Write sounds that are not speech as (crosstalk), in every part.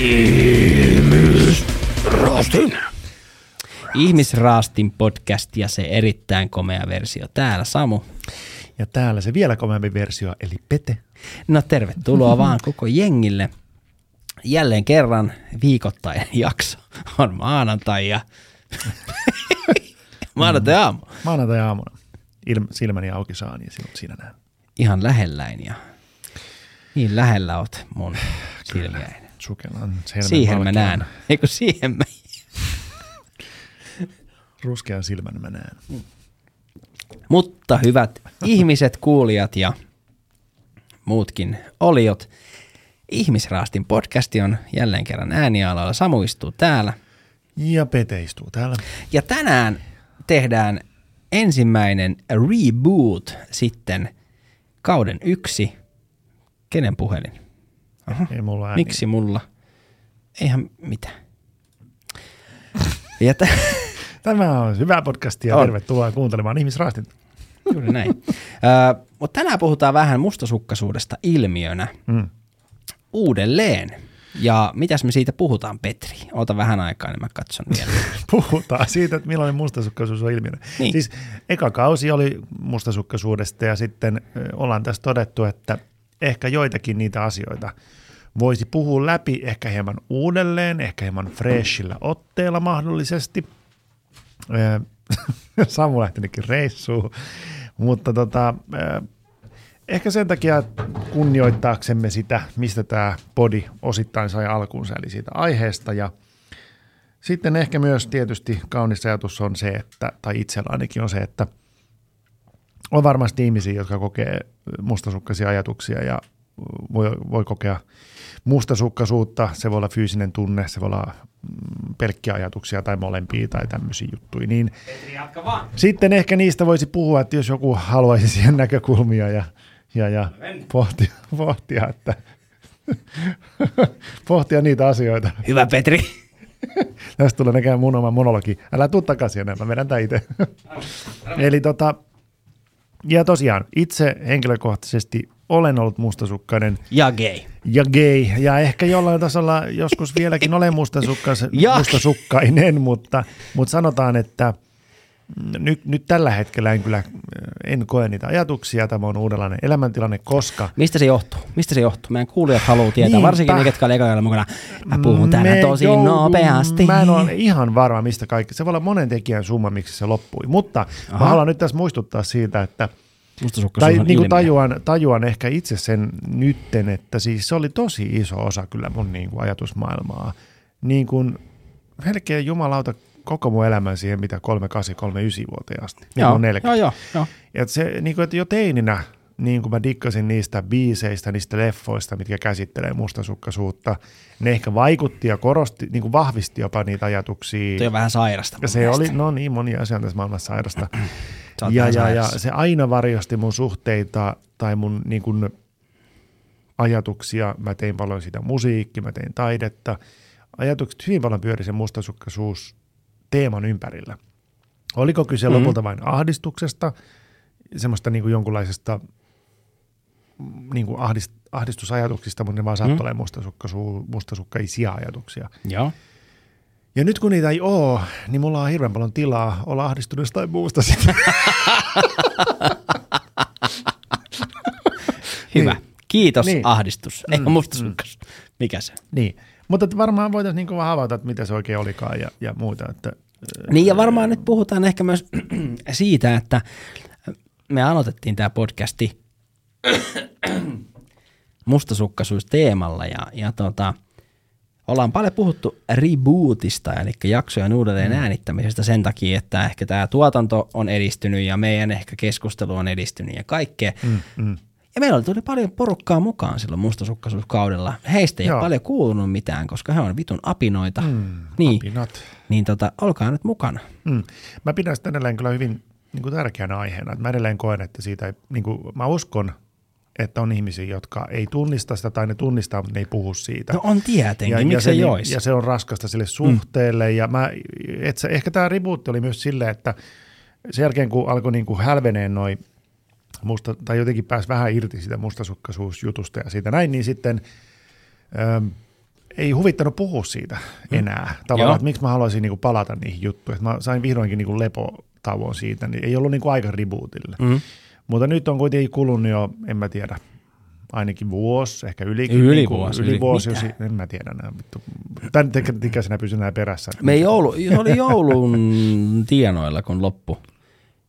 Ihmisraastin. Ihmisraastin podcast ja se erittäin komea versio. Täällä Samu. Ja täällä se vielä komeampi versio, eli Pete. No tervetuloa vaan koko jengille. Jälleen kerran viikoittainen (laughs) jakso on maanantai ja (laughs) maanantai aamu. Maanantai aamuna. Ilm- silmäni auki saan ja sinut siinä näen. Ihan lähelläin ja niin lähellä oot mun silmiäni. Sukelan Siihen mä (laughs) näen. Eikö siihen mä... Ruskean silmän mä näen. Mutta hyvät ihmiset, kuulijat ja muutkin oliot, Ihmisraastin podcasti on jälleen kerran äänialalla. Samu istuu täällä. Ja Pete istuu täällä. Ja tänään tehdään ensimmäinen reboot sitten kauden yksi. Kenen puhelin? Aha. Ei mulla ääni. Miksi mulla? Eihän mitään. Ja t- (laughs) Tämä on hyvä podcast ja On. tervetuloa kuuntelemaan Ihmisraastin. juuri näin. Ö, Mutta tänään puhutaan vähän mustasukkaisuudesta ilmiönä Mm. uudelleen. Ja mitäs me siitä puhutaan, Petri? Ota vähän aikaa, niin mä katson vielä. (laughs) Puhutaan siitä, että millainen mustasukkaisuus on ilmiönä. Niin. Siis eka kausi oli mustasukkaisuudesta ja sitten ollaan tässä todettu, että ehkä joitakin niitä asioita voisi puhua läpi ehkä hieman uudelleen, ehkä hieman freshillä otteella mahdollisesti. Ö, (laughs) Samu lähtenytkin reissuun, mutta tota, ö, ehkä sen takia kunnioittaaksemme sitä, mistä tämä podi osittain sai alkuunsa, eli siitä aiheesta ja sitten ehkä myös tietysti kaunis ajatus on se, että, tai itsellä ainakin on se, että on varmasti ihmisiä, jotka kokee mustasukkaisia ajatuksia ja voi, voi kokea mustasukkaisuutta. Se voi olla fyysinen tunne, se voi olla mm, pelkkiä ajatuksia tai molempia tai tämmöisiä juttuja. Niin sitten ehkä niistä voisi puhua, että jos joku haluaisi siihen näkökulmia ja, ja, ja pohtia, pohtia, että (laughs) pohtia niitä asioita. Hyvä, Petri. Tästä tulee näkään mun oma monologi. Älä tuu takaisin enää, mä vedän tää itse. Eli tota, ja tosiaan, itse henkilökohtaisesti olen ollut mustasukkainen Ja gay. ja gay, ja ehkä jollain tasolla joskus vieläkin olen mustasukkas, (laughs) Ja- mustasukkainen, mutta, mutta sanotaan, että nyt, nyt tällä hetkellä en kyllä en koe niitä ajatuksia, tämä on uudenlainen elämäntilanne, koska Mistä se johtuu? Mistä se johtuu? Meidän kuulijat haluaa tietää, Niinpä. varsinkin ne, ketkä oli mukana. Mä puhun tänään Me tosi joudun- nopeasti. Mä en ole ihan varma, mistä kaikki. Se voi olla monen tekijän summa, miksi se loppui. Mutta Aha. Mä haluan nyt tässä muistuttaa siitä, että tai niin kuin tajuan, tajuan ehkä itse sen nytten, että siis se oli tosi iso osa kyllä mun niin kuin ajatusmaailmaa. Niin kuin melkein jumalauta koko mun elämän siihen, mitä 38, 39 vuoteen asti. Nyt Joo, on 40. joo, joo, joo. Ja se, niin kuin, että jo teininä, niin kuin mä dikkasin niistä biiseistä, niistä leffoista, mitkä käsittelee mustasukkaisuutta, ne ehkä vaikutti ja korosti, niin kuin vahvisti jopa niitä ajatuksia. Toi on vähän sairasta. Ja se mielestä. oli, no niin, moni asia on tässä maailmassa sairasta. (clears throat) Ja, ja, ja se aina varjosti mun suhteita tai mun niin kuin, ajatuksia. Mä tein paljon sitä musiikkia, mä tein taidetta. Ajatukset hyvin paljon pyöri sen mustasukkaisuus teeman ympärillä. Oliko kyse Mhm. mm-hmm. lopulta vain ahdistuksesta, semmoista niin kuin jonkunlaisesta mm, niin kuin ahdist, ahdistusajatuksista, mutta ne vaan saattoi Mm. olla mustasukkasu, mustasukkaisia ajatuksia. Joo. Ja nyt kun niitä ei ole, niin mulla on hirveän paljon tilaa olla ahdistunut jostain muusta sitten. (laughs) Hyvä. Niin. Kiitos Niin. ahdistus. Ei Mm, mm, mustasukkaisuus. Mikä se? niin. Mutta varmaan voitaisiin niin vaan havaita, että mitä se oikein olikaan ja, ja muuta. Että, Niin ja varmaan nyt puhutaan ehkä myös (clears throat) siitä, että me aloitettiin tämä podcasti (clears throat) mustasukkaisuus teemalla ja, ja tota, ollaan paljon puhuttu rebootista, eli jaksojen uudelleen äänittämisestä sen takia, että ehkä tämä tuotanto on edistynyt ja meidän ehkä keskustelu on edistynyt ja kaikkea. mm, mm. Ja meillä tuli paljon porukkaa mukaan silloin mustasukkaisuuskaudella. Heistä ei Joo. ole paljon kuulunut mitään, koska he on vitun apinoita. Mm, niin, apinat. niin tota, olkaa nyt mukana. Mm. Mä pidän sitä edelleen kyllä hyvin niin kuin tärkeänä aiheena. Että mä edelleen koen, että siitä ei, niin kuin, mä uskon, että on ihmisiä, jotka ei tunnista sitä tai ne tunnistaa, mutta ne ei puhu siitä. No on tietenkin, ja, miksi se, ei niin- olisi? ja se on raskasta sille suhteelle. Mm. Ja mä, et se, ehkä tämä reboot oli myös silleen, että sen jälkeen kun alkoi niin kuin hälveneen noin musta, tai jotenkin pääsi vähän irti sitä mustasukkaisuusjutusta ja siitä näin, niin sitten ähm, ei huvittanut puhua siitä enää. Tavallaan, Joo. että miksi mä haluaisin niinku palata niihin juttuihin. Että mä sain vihdoinkin niinku lepotauon siitä, niin ei ollut niinku aika rebootille. Mm. Mutta nyt on kuitenkin kulunut jo, en mä tiedä, ainakin vuosi, ehkä ylikin. Yli niinku, vuosi, Yli yli- vuosi, jo, mitä? si- en mä tiedä enää. Vittu. Tän ikäisenä pysyn perässä. Me joulu, se oli joulun tienoilla, kun loppu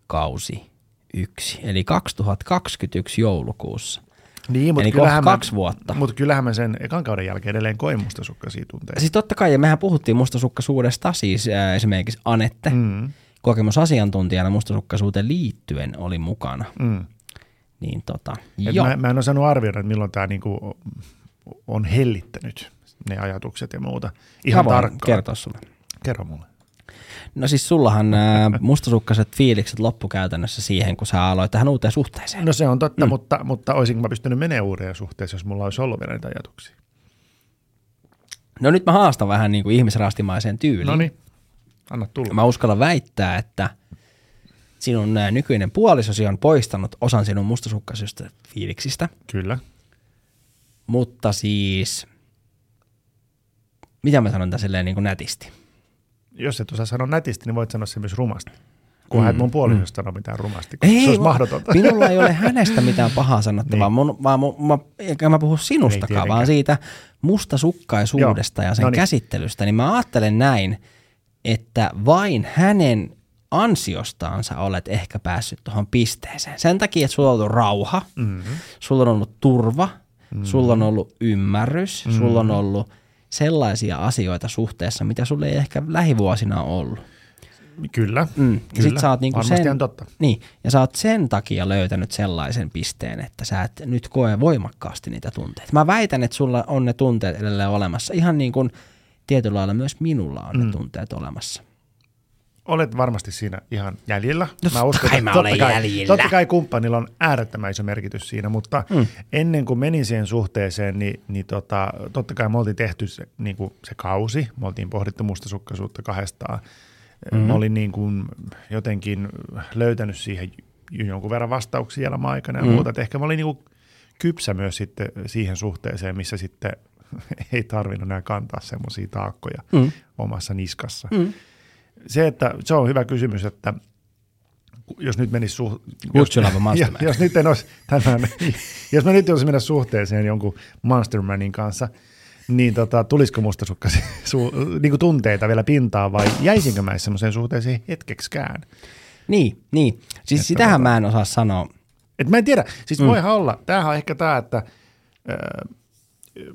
kausi yksi, eli 2021 joulukuussa. Niin, mutta Eli kyllähän, kohta mä, kaksi vuotta. mutta kyllähän mä sen ekan kauden jälkeen edelleen koin mustasukkaisia tunteita. Siis totta kai, ja mehän puhuttiin mustasukkaisuudesta, siis äh, esimerkiksi Anette, mm. Kokemusasiantuntijana mustasukkaisuuteen liittyen oli mukana. mm. Niin tota, joo. mä, mä en osannut arvioida, että milloin tämä niinku on hellittänyt ne ajatukset ja muuta. Ihan Mä tarkkaan. kertoa sulle. Kerro mulle. No siis sullahan äh, mustasukkaiset fiilikset loppu käytännössä siihen, kun sä aloit tähän uuteen suhteeseen. No se on totta, mm. mutta, mutta olisinko mä pystynyt menemään uuteen suhteeseen, jos mulla olisi ollut vielä niitä ajatuksia? No nyt mä haastan vähän niin kuin ihmisrastimaiseen tyyliin. No niin, anna tulla. Mä uskallan väittää, että sinun ää, nykyinen puolisosi on poistanut osan sinun mustasukkaisista fiiliksistä, Kyllä. mutta siis, mitä mä sanon tässä niin kuin nätisti? Jos et osaa sanoa nätisti, niin voit sanoa se myös rumasti. Kun mm, et mun puolisosta sano mitään rumasti. Ei, se olisi mahdotonta. Minulla ei ole hänestä (laughs) mitään pahaa sanottavaa, niin. mun, vaan mun, mä, eikä mä puhu sinustakaan, vaan siitä mustasukkaisuudesta Joo, ja sen no niin. käsittelystä, niin mä ajattelen näin, että vain hänen ansiostaan sä olet ehkä päässyt tuohon pisteeseen. Sen takia, että sulla on ollut rauha, Mm-hmm. sulla on ollut turva, mm. sulla on ollut ymmärrys, mm. sulla on ollut sellaisia asioita suhteessa, mitä sulle ei ehkä lähivuosina ollut. Kyllä, Mm. Ja kyllä. sit sä oot niinku sen, on totta. Niin, ja sä oot sen takia löytänyt sellaisen pisteen, että sä et nyt koe voimakkaasti niitä tunteita. Mä väitän, että sulla on ne tunteet edelleen olemassa, ihan niin kuin tietyllä lailla myös minulla on mm. ne tunteet olemassa. Olet varmasti siinä ihan jäljellä. No totta kai mä olen kai, jäljellä. Totta kai kumppanilla on äärettömän iso merkitys siinä, mutta mm. ennen kuin menin siihen suhteeseen, niin, niin tota, totta kai me oltiin tehty se, niin kuin se kausi. Me oltiin pohdittu mustasukkaisuutta kahdestaan. Mm-hmm. Mä olin niin kuin jotenkin löytänyt siihen jonkun verran vastauksia elämän aikana ja mm. muuta. Et ehkä mä olin niin kuin kypsä myös sitten siihen suhteeseen, missä sitten (laughs) ei tarvinnut enää kantaa semmoisia taakkoja Mm. omassa niskassa. Mm. Se, että se on hyvä kysymys, että jos nyt menisi suh... Would you love a jos, (laughs) jos, nyt en olisi tämän, (laughs) jos mä nyt olisin mennä suhteeseen jonkun Monstermanin kanssa, niin tota, tulisiko musta (laughs) su, niin tunteita vielä pintaan vai jäisinkö mä semmoiseen suhteeseen hetkeksikään? Niin, niin. Siis Että sitähän tota- mä en osaa sanoa. Et mä en tiedä, siis mm. voihan olla, tämähän on ehkä tämä, että äh,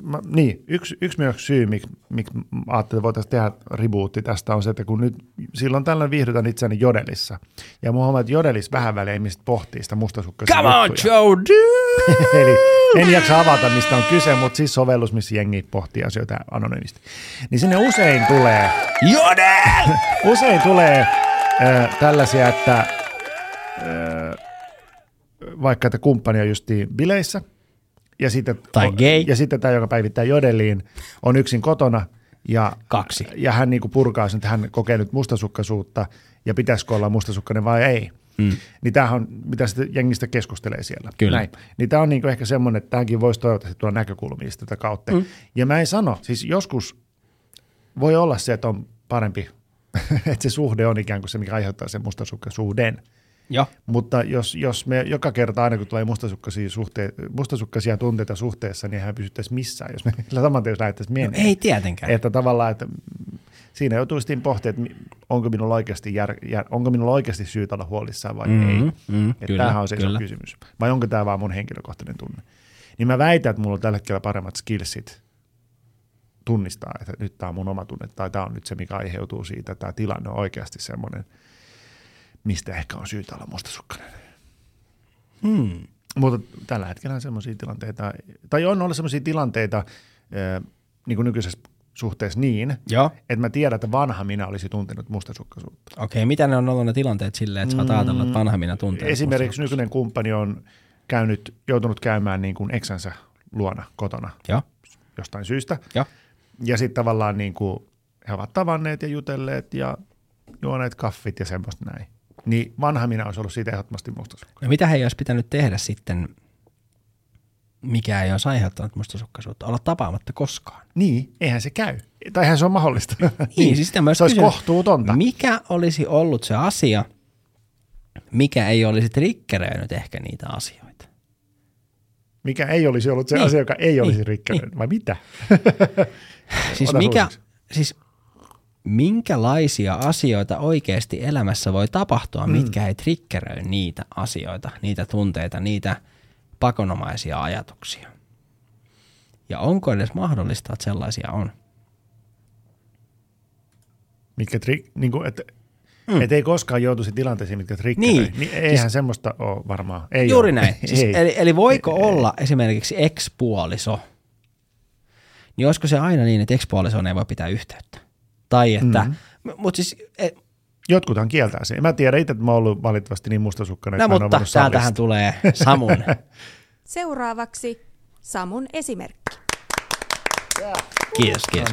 mä, niin, yksi, yksi myös syy, miksi mik ajattelin, että voitaisiin tehdä rebootti tästä on se, että kun nyt silloin tällöin viihdytän itseäni Jodelissa. Ja mä huomaan, että Jodelissa vähän väliin ihmiset pohtii sitä mustasukkaisia Come on, juttuja. Joe, (laughs) dude! Eli en jaksa avata, mistä on kyse, mutta siis sovellus, missä jengi pohtii asioita anonyymisti. Niin sinne usein tulee, Jodel! (laughs) usein tulee äh, tällaisia, että äh, vaikka että kumppani on justiin bileissä, ja sitten, Tai gay. ja sitten tämä, joka päivittää jodeliin, on yksin kotona, ja, Kaksi. ja hän niinku purkaa sen, että hän kokee nyt mustasukkaisuutta, ja pitäisikö olla mustasukkainen vai ei. Mm. Niin tämähän on, mitä sitten jengistä keskustelee siellä. Kyllä. Näin. Niin tämä on niinku ehkä semmoinen, että tämäkin voisi toivottavasti tuoda näkökulmia tätä kautta. Mm. Ja mä en sano, siis joskus voi olla se, että on parempi, (laughs) että se suhde on ikään kuin se, mikä aiheuttaa sen mustasukkaisuuden. Joo. Mutta jos, jos me joka kerta aina kun tulee mustasukkaisia, suhte, mustasukkaisia tunteita suhteessa, niin eihän pysyttäisi missään, jos me (laughs) saman tien lähdettäisiin No, menemään. ei tietenkään. Että tavallaan, että siinä joutuu sitten pohtimaan, että onko minulla oikeasti, jär, jär, onko minulla oikeasti syytä olla huolissaan vai Mhm, ei. mhm, Että kyllä, tämähän on se iso kyllä. kysymys. Vai onko tämä vaan mun henkilökohtainen tunne? Niin mä väitän, että mulla on tällä hetkellä paremmat skillsit tunnistaa, että nyt tämä on mun oma tunne, tai tämä on nyt se, mikä aiheutuu siitä, että tämä tilanne on oikeasti semmoinen, mistä ehkä on syytä olla mustasukkainen. Hmm. Mutta tällä hetkellä on semmoisia tilanteita, tai on ollut semmoisia tilanteita niin kuin nykyisessä suhteessa niin, Joo. että mä tiedän, että vanha minä olisi tuntenut mustasukkaisuutta. Okei, mitä ne on ollut ne tilanteet silleen, että sä oot ajatella, että vanha minä tuntee? Mm, Esimerkiksi nykyinen kumppani on käynyt, joutunut käymään niin kuin eksänsä luona kotona Joo, jostain syystä. joo. Ja sitten tavallaan niin kuin he ovat tavanneet ja jutelleet ja juoneet kaffit ja semmoista näin. Niin vanha minä olisi ollut siitä ehdottomasti mustasukkainen. No mitä he olisi pitänyt tehdä sitten mikä ei olisi aiheuttanut mustasukkaisuutta, olla tapaamatta koskaan. Niin, eihän se käy. Tai eihän se ole mahdollista. Niin, siis sitä myös (laughs) se olisi kysynyt, kohtuutonta. Mikä olisi ollut se asia, mikä ei olisi triggeröinyt ehkä niitä asioita? Mikä ei olisi ollut se Niin. asia, joka ei olisi Niin. rikkenyt, vai mitä? (laughs) Siis, Ota mikä, siis minkälaisia asioita oikeasti elämässä voi tapahtua, mm. mitkä ei triggeröi niitä asioita, niitä tunteita, niitä pakonomaisia ajatuksia? Ja onko edes mahdollista, että sellaisia on? Mitkä tri, niin kuin, että, mm. et ei koskaan joutuisi tilanteisiin, mitkä triggeröi. Niin. Niin, eihän semmoista ole varmaan. Ei Juuri ole. näin. (laughs) Siis, ei. eli, eli voiko olla esimerkiksi ex-puoliso, niin olisiko se aina niin, että ex-puolisoon ei voi pitää yhteyttä? Tai että, mm-hmm. mutta siis, e, Jotkuthan kieltää sen. Mä tiedän itse, että mä oon ollut valitettavasti niin mustasukkainen, no, että mutta täältähän tulee (laughs) Samun. Seuraavaksi Samun esimerkki. Kiitos, kiitos.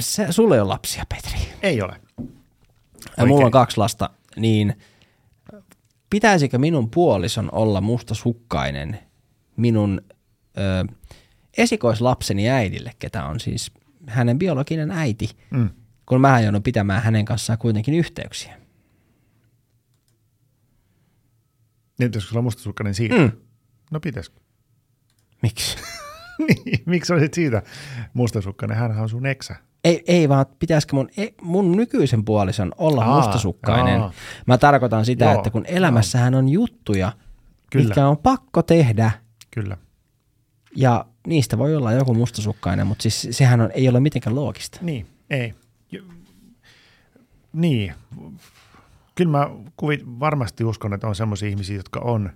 Se, sulla ei ole lapsia, Petri. Ei ole. Ja mulla on Oikein. kaksi lasta, niin pitäisikö minun puolison olla mustasukkainen minun ö, esikoislapseni äidille, ketä on siis hänen biologinen äiti, Mm. kun mä joudun pitämään hänen kanssaan kuitenkin yhteyksiä. Niin pitäisikö olla mustasukkainen siitä? Mm. No pitäisikö? (laughs) Miksi? niin, miksi olisit siitä mustasukkainen? Hänhän on sun eksä. Ei, ei vaan pitäisikö mun, mun nykyisen puolison olla Aa, mustasukkainen. aa. Mä tarkoitan sitä, Joo, että kun elämässähän on juttuja, Kyllä. mitkä on pakko tehdä, Kyllä. ja niistä voi olla joku mustasukkainen, mutta siis sehän on, ei ole mitenkään loogista. Niin, ei. Niin. Kyllä mä kuvit, varmasti uskon, että on sellaisia ihmisiä, jotka on,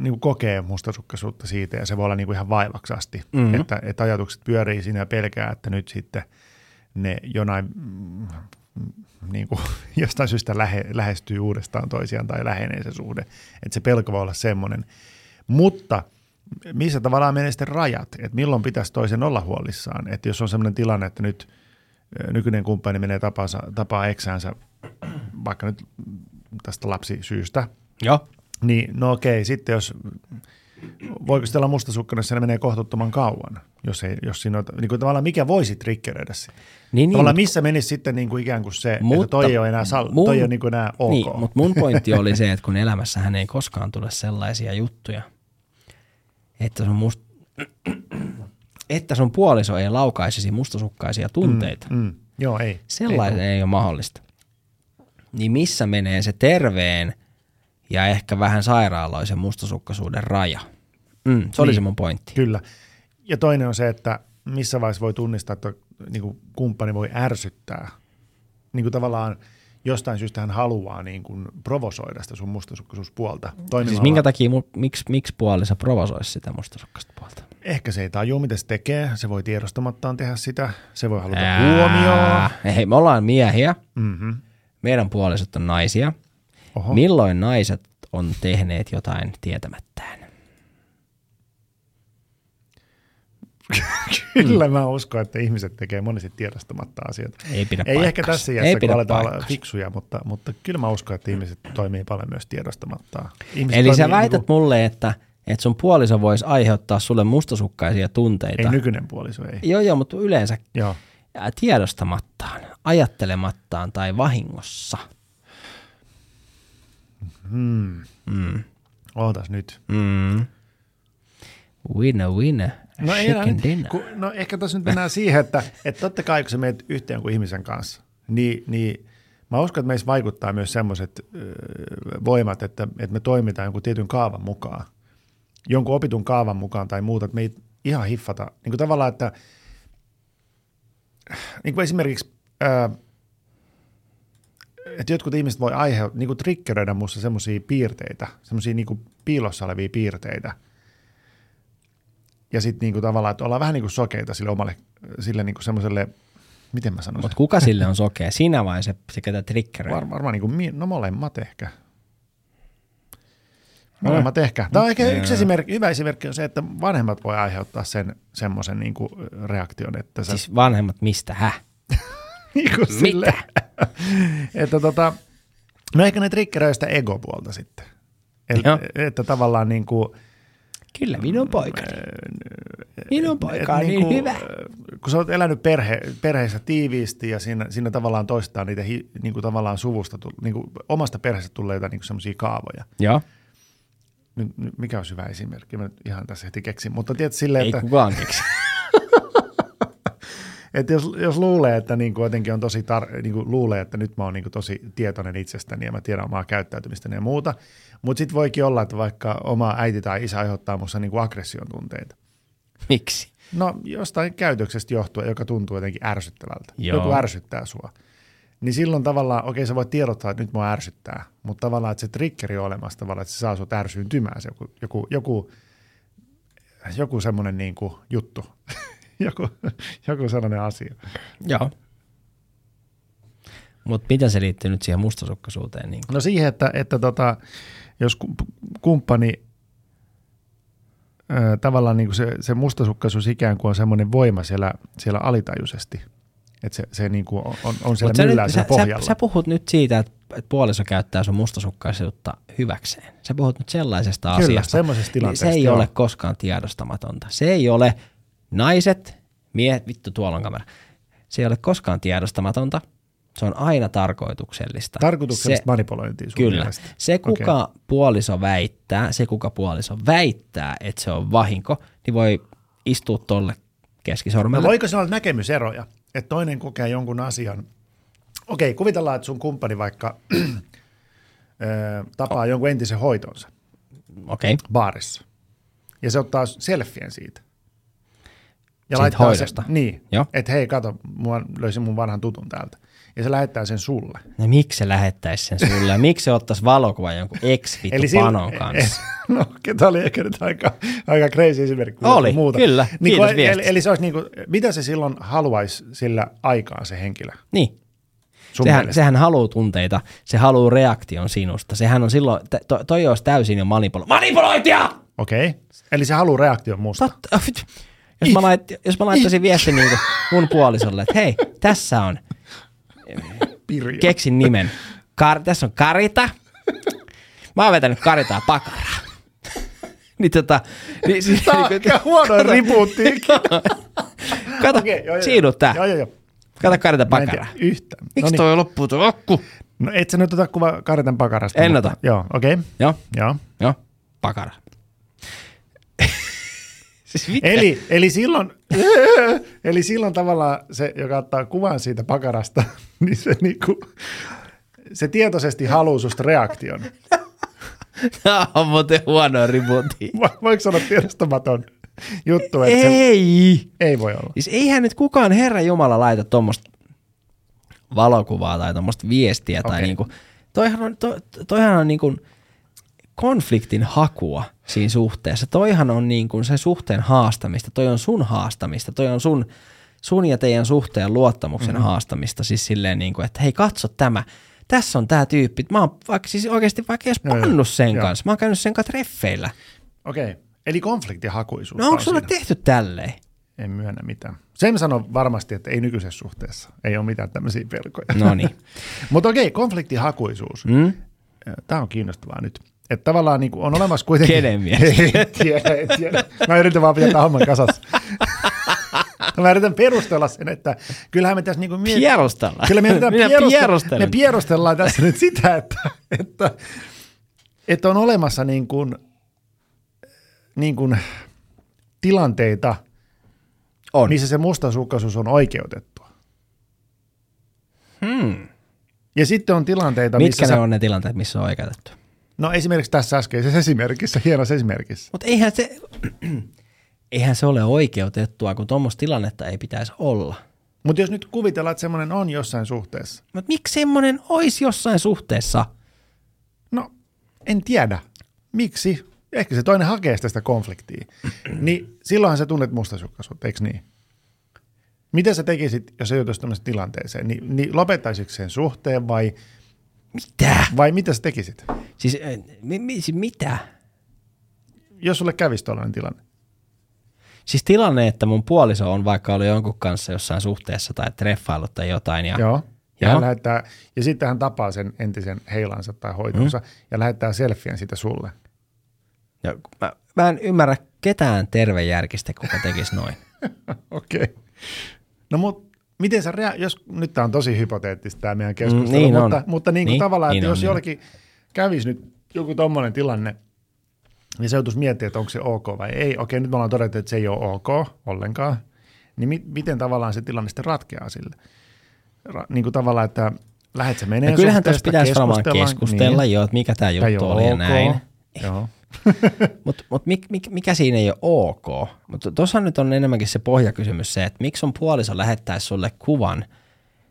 niin kuin kokee mustasukkaisuutta siitä ja se voi olla niin kuin ihan vaivaksi asti. Mhm. Mm-hmm. Että, että ajatukset pyörii siinä ja pelkää, että nyt sitten ne jonain mm, niin kuin, (laughs) jostain syystä lähe, lähestyy uudestaan toisiaan tai lähenee se suhde. Että se pelko voi olla semmoinen. Mutta missä tavallaan menee sitten rajat, että milloin pitäisi toisen olla huolissaan. Että jos on sellainen tilanne, että nyt nykyinen kumppani menee tapaansa, tapaa eksäänsä vaikka nyt tästä lapsisyystä, Joo. niin no okei, sitten jos, voiko sitten olla mustasukkana, jos se menee kohtuuttoman kauan, jos, ei, jos siinä on, niin kuin tavallaan mikä voisi triggeröidä sitä. Niin, Tavallaan mut- missä menisi sitten niin kuin ikään kuin se, Mutta että toi ei ole enää, sal, mun- toi ei ole niin kuin enää ok. Niin, mutta mun pointti oli se, että kun elämässähän ei koskaan tule sellaisia juttuja, että sun, must... että sun puoliso ei laukaisisi mustasukkaisia tunteita. Mm. Mm, joo, ei. Sellainen ei, ei ole mahdollista. Niin missä menee se terveen ja ehkä vähän sairaaloisen mustasukkaisuuden raja? Mm, se oli Niin. se mun pointti. Kyllä. Ja toinen on se, että missä vaiheessa voi tunnistaa, että niin kuin kumppani voi ärsyttää. Niin kuin tavallaan jostain syystä hän haluaa niin kuin provosoida sitä sun mustasukkaisuuspuolta. Siis minkä takia, mu- miksi, miksi puoliso provosoisi sitä mustasukkaista puolta? Ehkä se ei tajua, mitä se tekee. Se voi tiedostamattaan tehdä sitä. Se voi haluta huomioon. Hei, me ollaan miehiä, Mm-hmm. meidän puolisot on naisia. Oho. Milloin naiset on tehneet jotain tietämättään? Kyllä mä uskon, että ihmiset tekee monesti tiedostamatta asioita. Ei pidä Ei ehkä tässä Ei iässä, kun pidä aletaan olla fiksuja, mutta, mutta kyllä mä uskon, että ihmiset toimii paljon myös tiedostamattaan. Ihmiset Eli sä väität niinku- mulle, että, että sun puoliso voisi aiheuttaa sulle mustasukkaisia tunteita. Ei nykyinen puoliso, ei. Joo, joo, mutta yleensä Joo. tiedostamattaan, ajattelemattaan tai vahingossa. Hmm. Mm. Ootas nyt. Mm. Winner, winner, No, ei nyt, kun, no ehkä tässä nyt mennään siihen, että, että totta kai kun sä menet yhteen kuin ihmisen kanssa, niin, niin mä uskon, että meissä vaikuttaa myös semmoiset voimat, että, että me toimitaan jonkun tietyn kaavan mukaan. Jonkun opitun kaavan mukaan tai muuta, että me ei ihan hiffata. Niin kuin tavallaan, että niin kuin esimerkiksi, ää, että jotkut ihmiset voi aiheuttaa, niin kuin triggeröidä musta semmoisia piirteitä, semmoisia niin piilossa olevia piirteitä, ja sitten niinku tavallaan, että ollaan vähän niin kuin sokeita sille omalle, sille niinku semmoiselle, miten mä sanon Mutta kuka sille on sokea? Sinä vai se, se ketä triggeröi? Var, varmaan niinku, no molemmat ehkä. Molemmat ehkä. Tämä on ehkä yksi esimerkki, hyvä esimerkki on se, että vanhemmat voi aiheuttaa sen semmoisen niinku reaktion, että sä Siis vanhemmat mistä? Häh? (laughs) niinku sille, (laughs) että tota, no ehkä ne triggeröi sitä egopuolta sitten. Joo. että tavallaan niin kuin, Kyllä, minun poikani. Minun poika on niin, niinku, hyvä. Kun sä oot elänyt perhe, perheessä tiiviisti ja siinä, siinä tavallaan toistaa niitä hi, niin kuin tavallaan suvusta, niin kuin omasta perheestä tulleita niin semmoisia kaavoja. Joo, Nyt, nyt, mikä on hyvä esimerkki? Mä nyt ihan tässä heti keksin. Mutta tiedät silleen, ei että, kukaan keksi. (laughs) että jos, jos luulee, että niin kuin jotenkin on tosi tar- niin kuin luulee, että nyt mä oon niin kuin tosi tietoinen itsestäni ja mä tiedän omaa käyttäytymistäni ja muuta, mutta sitten voikin olla, että vaikka oma äiti tai isä aiheuttaa musta niin kuin aggression tunteita. Miksi? No jostain käytöksestä johtuen, joka tuntuu jotenkin ärsyttävältä. Joo. Joku ärsyttää sua. Niin silloin tavallaan, okei sä voit tiedottaa, että nyt mua ärsyttää, mutta tavallaan, että se triggeri on olemassa tavallaan, että se saa sut ärsyyntymään, se joku, joku, joku, joku semmoinen niin kuin juttu, (laughs) joku, joku sellainen asia. Joo. Mutta mitä se liittyy nyt siihen mustasukkaisuuteen? Niin No siihen, että, että tota, jos ku- kumppani tavallaan niin kuin se, se mustasukkaisuus ikään kuin on semmoinen voima siellä, siellä alitajuisesti, että se, se niin kuin on, on, siellä Mut sä, myllää nyt, siellä sä, pohjalla. sä, sä puhut nyt siitä, että, puoliso käyttää sun mustasukkaisuutta hyväkseen. Sä puhut nyt sellaisesta Kyllä, asiasta. semmoisesta niin tilanteesta, Se ei joo. ole koskaan tiedostamatonta. Se ei ole naiset, miehet, vittu tuolla on kamera. Se ei ole koskaan tiedostamatonta. Se on aina tarkoituksellista. Tarkoituksellista se, manipulointia sun Kyllä. mielestä. Se, kuka Okei. puoliso väittää, se kuka puoliso väittää, että se on vahinko, niin voi istua tolle No keskisormelle. voiko se olla näkemyseroja, että toinen kokee jonkun asian, okei kuvitellaan, että sun kumppani vaikka (clears throat) tapaa jonkun entisen hoitonsa. Okay. baarissa ja se ottaa selfien siitä. Ja Siitä hoidosta? Se, niin, Joo. että hei kato, mua löysin mun vanhan tutun täältä. Ja se lähettää sen sulle. No miksi se lähettäisi sen sulle? Ja miksi se ottaisi valokuvan jonkun ex sil- panon kanssa? (laughs) no, tämä oli ehkä nyt aika, aika crazy esimerkki. Oli, muuta. kyllä. Niin, Kiitos kun- eli, eli se olisi niin kuin, mitä se silloin haluaisi sillä aikaan se henkilö? Niin. Sun Sehän, mielestä? sehän haluaa tunteita, se haluaa reaktion sinusta. Sehän on silloin, to, toi olisi täysin jo manipulo- manipulointia! Okei. Okay. Eli se haluaa reaktion musta. Totta, jos, mä lait, jos mä laittaisin viestin niin mun puolisolle, että hei, tässä on, Pirjo. keksin nimen, Kar, tässä on Karita, mä oon vetänyt Karitaa pakaraa. (laughs) niin tota, niin, siis, Tämä on niin, aika huono ripuutti. (laughs) kato, Okei, joo, joo, siinu tää, Joo, joo, joo. kato Karita pakaraa. tiedä yhtään. Miksi no, toi loppuu tuo akku? no et sä nyt ota kuva Karitan pakarasta. En mutta- ota. Joo, okei. Okay. Joo, Joo. joo, pakara. Siis mitä? Eli, eli, silloin, (laughs) eli silloin tavallaan se, joka ottaa kuvan siitä pakarasta, (laughs) niin se, niinku, se tietoisesti haluaa susta reaktion. (laughs) Tämä on muuten huono ributi. Vo- Voiko sanoa tiedostamaton juttu, että se Ei! ei voi olla? Siis eihän nyt kukaan Herra Jumala laita tuommoista valokuvaa tai tuommoista viestiä. Okay. Tai niinku, toihan on, to, toihan on niinku konfliktin hakua siinä suhteessa. Toihan on niinku se suhteen haastamista. Toi on sun haastamista. Toi on sun, sun ja teidän suhteen luottamuksen mm-hmm. haastamista. Siis silleen, niinku, että hei katso tämä. Tässä on tämä tyyppi. Mä oon vaikka, siis oikeasti vaikka edes joo. pannut sen Joo. kanssa. Mä oon käynyt sen kanssa treffeillä. Okei. Okay. Eli konfliktihakuisuus. No onko sulla tehty tälleen? En myönnä mitään. Sen sanon varmasti, että ei nykyisessä suhteessa. Ei ole mitään tämmöisiä pelkoja. No niin. (laughs) Mutta okei, konfliktihakuisuus. Mm? Tämä on kiinnostavaa nyt. Että tavallaan niin on olemassa kuitenkin... Kenen (laughs) mielestä? en tiedä, en tiedä. Mä yritän vaan pitää homman kasassa. (laughs) Mä yritän perustella sen, että kyllähän me tässä niinku miet... Pierustella. Kyllä me, yritetään Minä pieruste- pierustelen. me pierustellaan tässä nyt sitä, että, että, että on olemassa niin kuin, niin kuin tilanteita, On. missä se mustasukkaisuus on oikeutettua. Hmm. Ja sitten on tilanteita, Mitkä missä ne sä, on ne tilanteet, missä on oikeutettu? No esimerkiksi tässä äskeisessä esimerkissä, hienossa esimerkissä. Mutta eihän se, (clears throat) eihän se ole oikeutettua, kun tuommoista tilannetta ei pitäisi olla. Mutta jos nyt kuvitellaan, että semmoinen on jossain suhteessa, Mutta miksi semmoinen olisi jossain suhteessa? no en tiedä, miksi, ehkä se toinen hakee sitä, sitä konfliktia, (clears throat) niin silloinhan sä tunnet mustasukkaisuutta, eikö niin? Mitä sä tekisit, jos se joutuisi tämmöiseen tilanteeseen? Ni, niin lopettaisitko sen suhteen vai, Mitä? vai mitä sä tekisit, Siis, äh, mi, mi, siis mitä? jos sulle kävisi tällainen tilanne? Siis tilanne, että mun puoliso on vaikka ollut jonkun kanssa jossain suhteessa tai treffailut tai jotain ja Joo. Ja, hän lähettää, ja sitten hän tapaa sen entisen heilansa tai hoitonsa mm. ja lähettää selfien siitä sulle. Ja mä, mä en ymmärrä ketään tervejärkistä, kuka tekisi noin. (laughs) Okei. Okay. No mutta miten sä, rea- jos nyt tämä on tosi hypoteettista tämä meidän keskustelu, Mm, niin on. mutta, mutta niin kuin Niin, tavallaan, niin että on, jos niin jollekin kävisi nyt joku tommonen tilanne, niin se joutuisi miettimään, että onko se ok vai ei. Okei, nyt me ollaan todettu, että se ei ole ok ollenkaan. Niin mi- miten tavallaan se tilanne sitten ratkeaa sille? Ra- niin kuin tavallaan, että lähdet sä menee Ja kyllähän suhteesta, pitäisi varmaan keskustellaan, keskustella, niin. joo, että mikä tämä juttu oli ja ok. näin. Joo. (laughs) Mutta mut mik, mik, mikä siinä ei ole ok? Mutta tuossa nyt on enemmänkin se pohjakysymys se, että miksi sun puoliso lähettäisi sulle kuvan,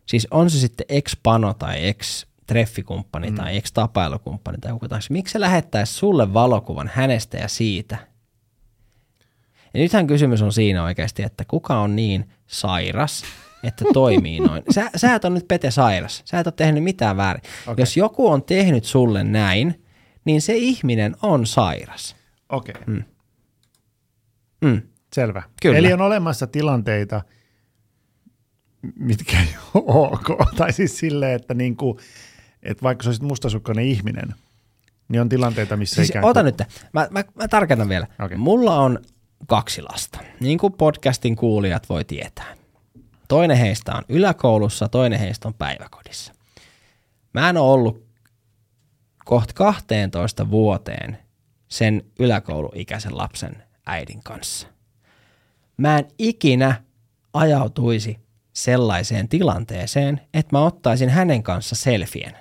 siis on se sitten ex-pano tai ex-treffikumppani mm. tai ex-tapailukumppani tai joku tahansa, miksi se lähettäisi sulle valokuvan hänestä ja siitä? Ja nythän kysymys on siinä oikeasti, että kuka on niin sairas, että toimii noin. (laughs) Sä, sä et ole nyt Pete sairas. Sä et ole tehnyt mitään väärin. Okay. Jos joku on tehnyt sulle näin, niin se ihminen on sairas. Okei. Okay. Mm. Mm. Selvä. Kyllä. Eli on olemassa tilanteita, mitkä ei ole ok. (laughs) Tai siis silleen, että, niinku, että vaikka sä olisit mustasukkainen ihminen, niin on tilanteita, missä Siis ikään ota kuin... nyt, mä, mä, mä tarkennan vielä. Okei. Mulla on kaksi lasta, niin kuin podcastin kuulijat voi tietää. Toinen heistä on yläkoulussa, toinen heistä on päiväkodissa. Mä en ole ollut kohta 12 vuoteen sen yläkouluikäisen lapsen äidin kanssa. Mä en ikinä ajautuisi sellaiseen tilanteeseen, että mä ottaisin hänen kanssa selfien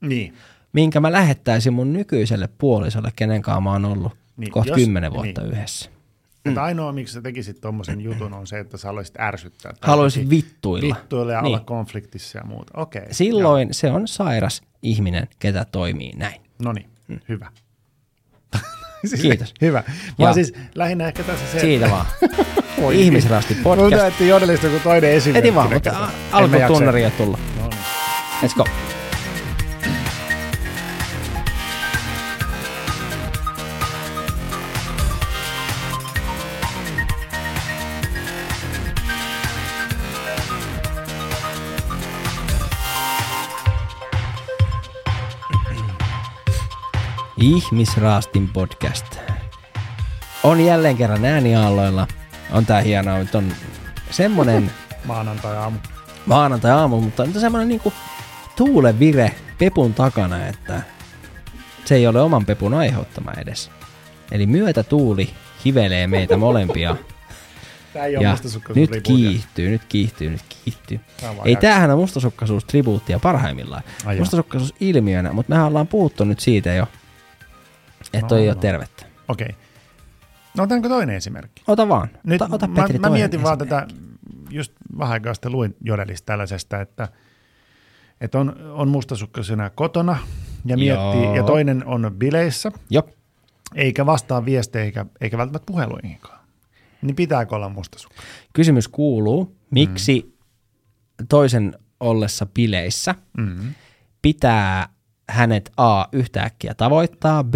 Niin. minkä mä lähettäisin mun nykyiselle puolisolle, kenen kanssa mä oon ollut Niin, niin, kohta kymmenen vuotta niin. niin. Yhdessä. Mutta ainoa, miksi sä tekisit tuommoisen jutun, on se, että sä haluaisit ärsyttää. jotenkin vittuilla. Vittuilla ja olla Niin. konfliktissa ja muuta. Okei. Silloin se on sairas ihminen, ketä toimii näin. No niin, hyvä. (laughs) siis, Kiitos. Hyvä. Mä Ja. siis lähinnä ehkä tässä se... Siitä vaan. (laughs) Voi Ihmisrasti Mutta podcast. että jodelista joku toinen esimerkki. Heti vaan, mutta Kato. a- En mä jaksa. alkutunnari ei tulla. No niin. Let's go. Ihmisraastin podcast. On jälleen kerran ääniaalloilla. On tää hienoa, nyt on semmonen (laughs) Maanantai-aamu. maanantai-aamu, mutta on semmoinen niinku tuulevire pepun takana, että se ei ole oman pepun aiheuttama edes. Eli myötätuuli hivelee meitä molempia. (laughs) Tää ei ole ja mustasukkaisuus nyt kiihtyy, nyt kiihtyy, nyt kiihtyy. Vaan Ei tämähän on mustasukkaisuus-tribuuttia parhaimmillaan. Ai jaa. mustasukkaisuus ilmiönä, mutta mehän ollaan puhuttu nyt siitä jo, että No, toi ei no. ole tervettä. Okei. Okay. No otetaanko toinen esimerkki? Ota vaan. Nyt ota, ota mä, Petri mä toinen mietin vaan esimerkki. tätä, just vähän aikaa sitten luin Jodelista tällaisesta, että, että on, on mustasukkaisena kotona ja miettii, Joo. ja toinen on bileissä, Jop. eikä vastaa viesteihin eikä, eikä välttämättä puheluihinkaan. Niin pitääkö olla mustasukkainen? Kysymys kuuluu, miksi toisen ollessa bileissä Mm-hmm. pitää hänet A yhtäkkiä tavoittaa, B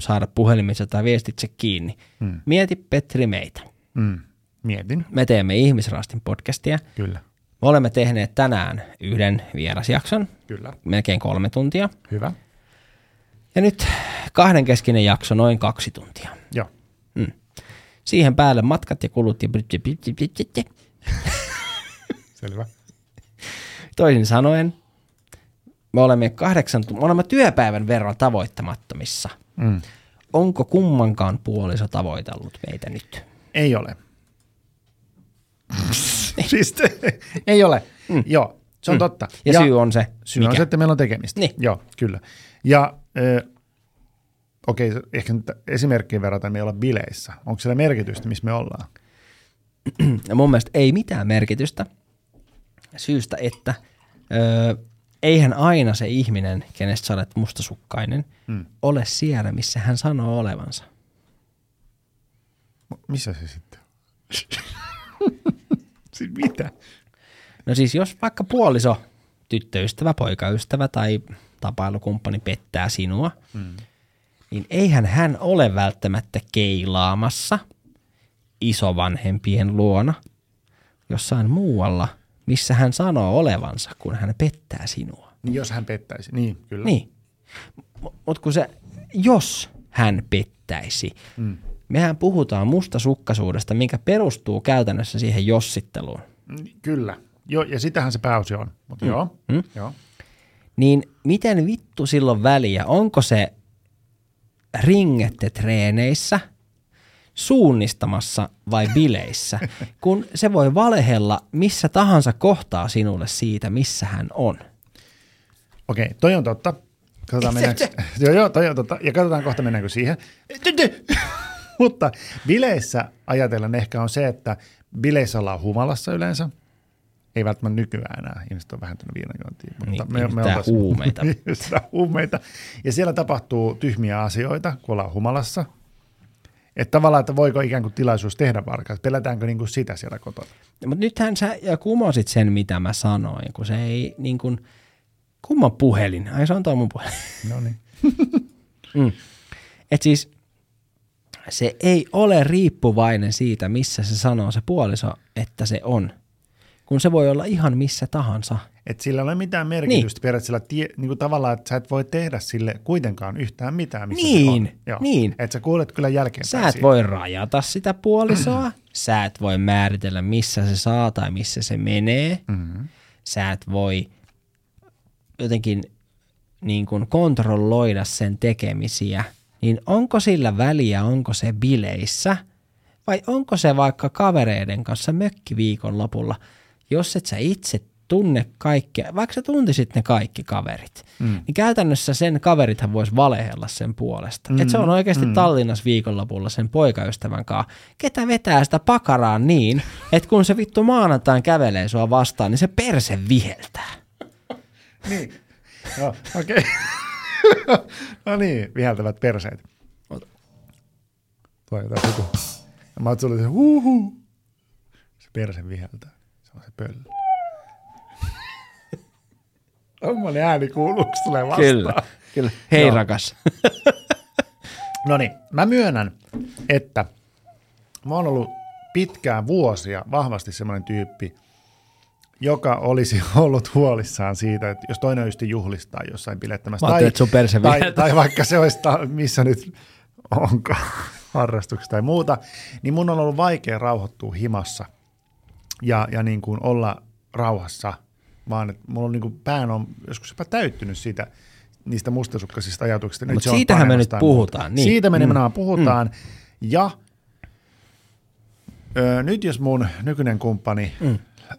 saada puhelimessa tai viestitse kiinni. Mm. Mieti Petri meitä. Mm. Mietin, Me teemme Ihmisraastin podcastia. kyllä, Me olemme tehneet tänään yhden vierasjakson, kyllä, melkein kolme tuntia. hyvä, Ja nyt kahdenkeskinen jakso noin kaksi tuntia. joo, Siihen päälle matkat ja kulut ja selvä. toisin sanoen, me olemme kahdeksan, me olemme työpäivän verran tavoittamattomissa. Mm. Onko kummankaan puoliso tavoitellut meitä nyt? Ei ole. (laughs) siis te, ei ole. Mm. Joo, se on Mm. totta. Ja, ja syy on se, Syy mikä? on se, että meillä on tekemistä. Niin. Joo, kyllä. Ja ö, okei, okay, ehkä nyt esimerkkiin verraten me ei olla bileissä. Onko siellä merkitystä, missä me ollaan? Mun mielestä ei mitään merkitystä syystä, että öö, eihän aina se ihminen, kenestä sä olet mustasukkainen, Mm. ole siellä, missä hän sanoo olevansa. Missä se sitten (laughs) siis mitä? No siis jos vaikka puoliso, tyttöystävä, poikaystävä tai tapailukumppani pettää sinua, mm. niin eihän hän ole välttämättä keilaamassa isovanhempien luona jossain muualla missä hän sanoo olevansa, kun hän pettää sinua. Niin jos hän pettäisi, niin kyllä. Niin. Mutta kun se, jos hän pettäisi, mm. mehän puhutaan mustasukkaisuudesta, mikä perustuu käytännössä siihen jossitteluun. Mm, Kyllä. Jo, ja sitähän se pääosi on. Mutta mm. joo, Mm. joo. Niin miten vittu silloin väliä? Onko se ringette treeneissä, suunnistamassa vai bileissä? Kun se voi valehella missä tahansa kohtaa sinulle siitä, missä hän on. Okei, toi on totta. Katsotaan mennäänkö. joo, joo, toi on totta. Ja katsotaan kohta mennäänkö siihen. Mutta bileissä ajatellen ehkä on se, että bileissä ollaan humalassa yleensä. Ei välttämättä nykyään enää. Ihmiset on vähentynyt viinanjuontiin. Mutta Niin, tää huumeita. (laughs) Sitä huumeita. Ja siellä tapahtuu tyhmiä asioita, kun ollaan humalassa. Että tavallaan, että voiko ikään kuin tilaisuus tehdä varkaa. Pelätäänkö niin kuin sitä siellä kotona? Mutta nythän sä ja kumosit sen, mitä mä sanoin, kun se ei niin kuin, kumman puhelin? Ai se on tuo mun puhelin. No niin. (laughs) Mm. Et siis se ei ole riippuvainen siitä, missä se sanoo se puoliso, että se on. Kun se voi olla ihan missä tahansa. Että sillä ei ole mitään merkitystä niin. periaatteessa tie, niin kuin tavallaan, että sä et voi tehdä sille kuitenkaan yhtään mitään, missä Niin, se on. Joo. niin. Että sä kuulet kyllä jälkeenpäin Sä et siitä. voi rajata sitä puolisoa, (clears throat) sä et voi määritellä, missä se saa tai missä se menee. Mm-hmm. Sä et voi jotenkin niin kuin kontrolloida sen tekemisiä. Niin onko sillä väliä, onko se bileissä vai onko se vaikka kavereiden kanssa mökkiviikon lopulla, jos et sä itse tunne kaikkea, vaikka sä tuntisit ne kaikki kaverit, mm. niin käytännössä sen kaverithan vois valehella sen puolesta. Mm. Et se on oikeasti mm. Tallinnassa viikonlopulla sen poikaystävän kanssa, ketä vetää sitä pakaraa niin, että kun se vittu maanantain kävelee sua vastaan, niin se perse viheltää. Niin. Joo, okei. (laughs) no niin, viheltävät perseet. Tuo jotain. Ja mä oon sulle se huuhu. Se perse viheltää. Se on se pöllö. (laughs) Tommonen ääni kuuluuko tulee vastaan? Kyllä, kyllä. Hei Joo. rakas. (laughs) No niin, mä myönnän, että mä oon ollut pitkään vuosia vahvasti semmoinen tyyppi, joka olisi (laughs) ollut huolissaan siitä, että jos toinen ysti juhlistaa jossain bilettämässä. Mä ajattelin, että sun perse tai, tai vaikka se olisi, ta- missä nyt onko harrastuksessa tai muuta, niin mun on ollut vaikea rauhoittua himassa ja, ja niin kuin olla rauhassa, vaan että mulla on niin kuin pään on joskus jopa täyttynyt siitä, niistä mustasukkaisista ajatuksista. Nyt Mut se on siitähän me nyt muuta. puhutaan, niin. Siitä me Mm. nimenomaan puhutaan. Ja ö, nyt jos mun nykyinen kumppani Mm. ö,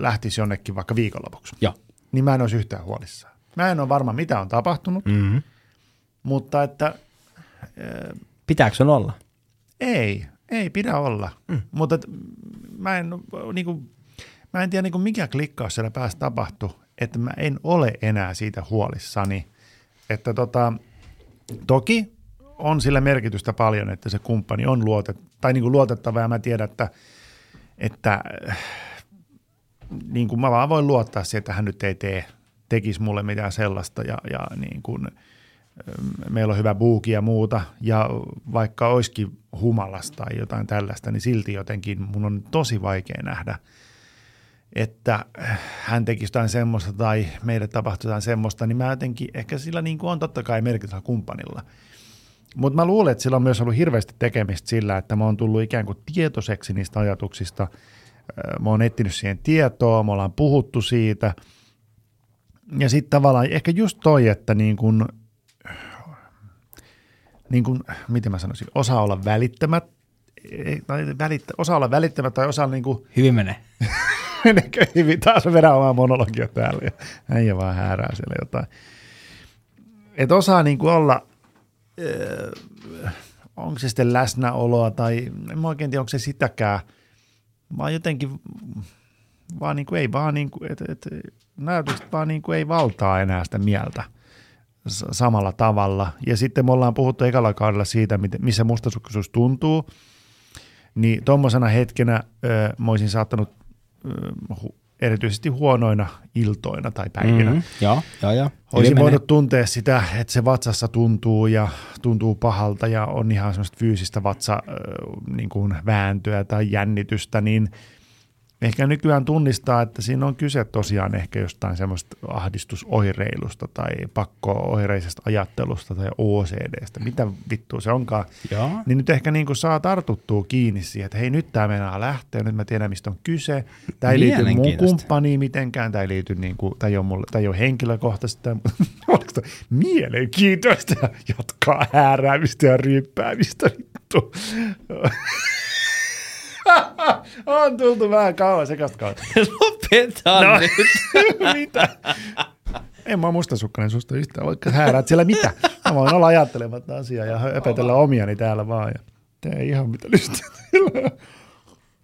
lähtisi jonnekin vaikka viikonlopuksi, Joo. niin mä en olisi yhtään huolissaan. Mä en ole varma, mitä on tapahtunut, Mm-hmm. mutta että Pitääkö sun olla? ei, ei pidä olla. Mm. Mutta mä en, niin kuin, mä en tiedä, niin kuin mikä klikkaus siellä päässä tapahtui, että mä en ole enää siitä huolissani. Että tota, toki on sillä merkitystä paljon, että se kumppani on luotet, tai niin kuin luotettava ja mä tiedän, että, että niin kuin mä vaan voin luottaa siihen, että hän nyt ei tee, tekisi mulle mitään sellaista ja, ja niin kuin, meillä on hyvä buuki ja muuta, ja vaikka olisikin humalasta tai jotain tällaista, niin silti jotenkin mun on tosi vaikea nähdä, että hän tekisi jotain semmoista tai meille tapahtuu jotain semmoista, niin mä jotenkin, ehkä sillä niin kuin on totta kai merkitystä kumppanilla. Mutta mä luulen, että sillä on myös ollut hirveästi tekemistä sillä, että mä oon tullut ikään kuin tietoiseksi niistä ajatuksista. Mä oon etsinyt siihen tietoa, me ollaan puhuttu siitä. Ja sitten tavallaan ehkä just toi, että niin kuin, niin kuin, miten mä sanoisin, osaa olla välittämät, ei, tai välittä, osaa olla välittämät tai osaa niin kuin, Hyvin menee. (laughs) menekö hyvin, taas vedän omaa monologia täällä ja äijä vaan häärää siellä jotain. Että osaa niin kuin olla, öö, onko se sitten läsnäoloa tai en mä oikein tiedä, onko se sitäkään, vaan jotenkin vaan niin kuin, ei vaan niin kuin, että et, näytökset vaan niin kuin ei valtaa enää sitä mieltä samalla tavalla. Ja sitten me ollaan puhuttu ekalla kaudella siitä, missä mustasukkaisuus tuntuu, niin tuommoisena hetkenä ö, mä olisin saattanut ö, hu, erityisesti huonoina iltoina tai päivinä. Mm-hmm. Joo, joo, joo. Olisin voinut tuntea sitä, että se vatsassa tuntuu ja tuntuu pahalta ja on ihan semmoista fyysistä vatsa äh, niin kuin vääntöä tai jännitystä, niin ehkä nykyään tunnistaa, että siinä on kyse tosiaan ehkä jostain semmoista ahdistusoireilusta tai pakkooireisesta ajattelusta tai OCDstä, mitä vittua se onkaan. Joo. Niin nyt ehkä niin kuin saa tartuttua kiinni siihen, että hei nyt tämä mennään lähteä, nyt mä tiedän mistä on kyse. Tämä ei liity mun kumppaniin mitenkään, tämä ei liity niin kuin, tämä ei ole, mulle, tämä ei ole (laughs) toi mielenkiintoista ja jatkaa hääräämistä ja ryyppäämistä vittu. (laughs) (laughs) on tultu vähän kauan sekasta kautta. (laughs) Lopeta No. nyt. (laughs) mitä? En mä ole mustasukkainen susta yhtään, vaikka hääräät siellä mitä. Mä voin olla ajattelematta asiaa ja öpetellä omiani täällä vaan ja tee ihan mitä lystää.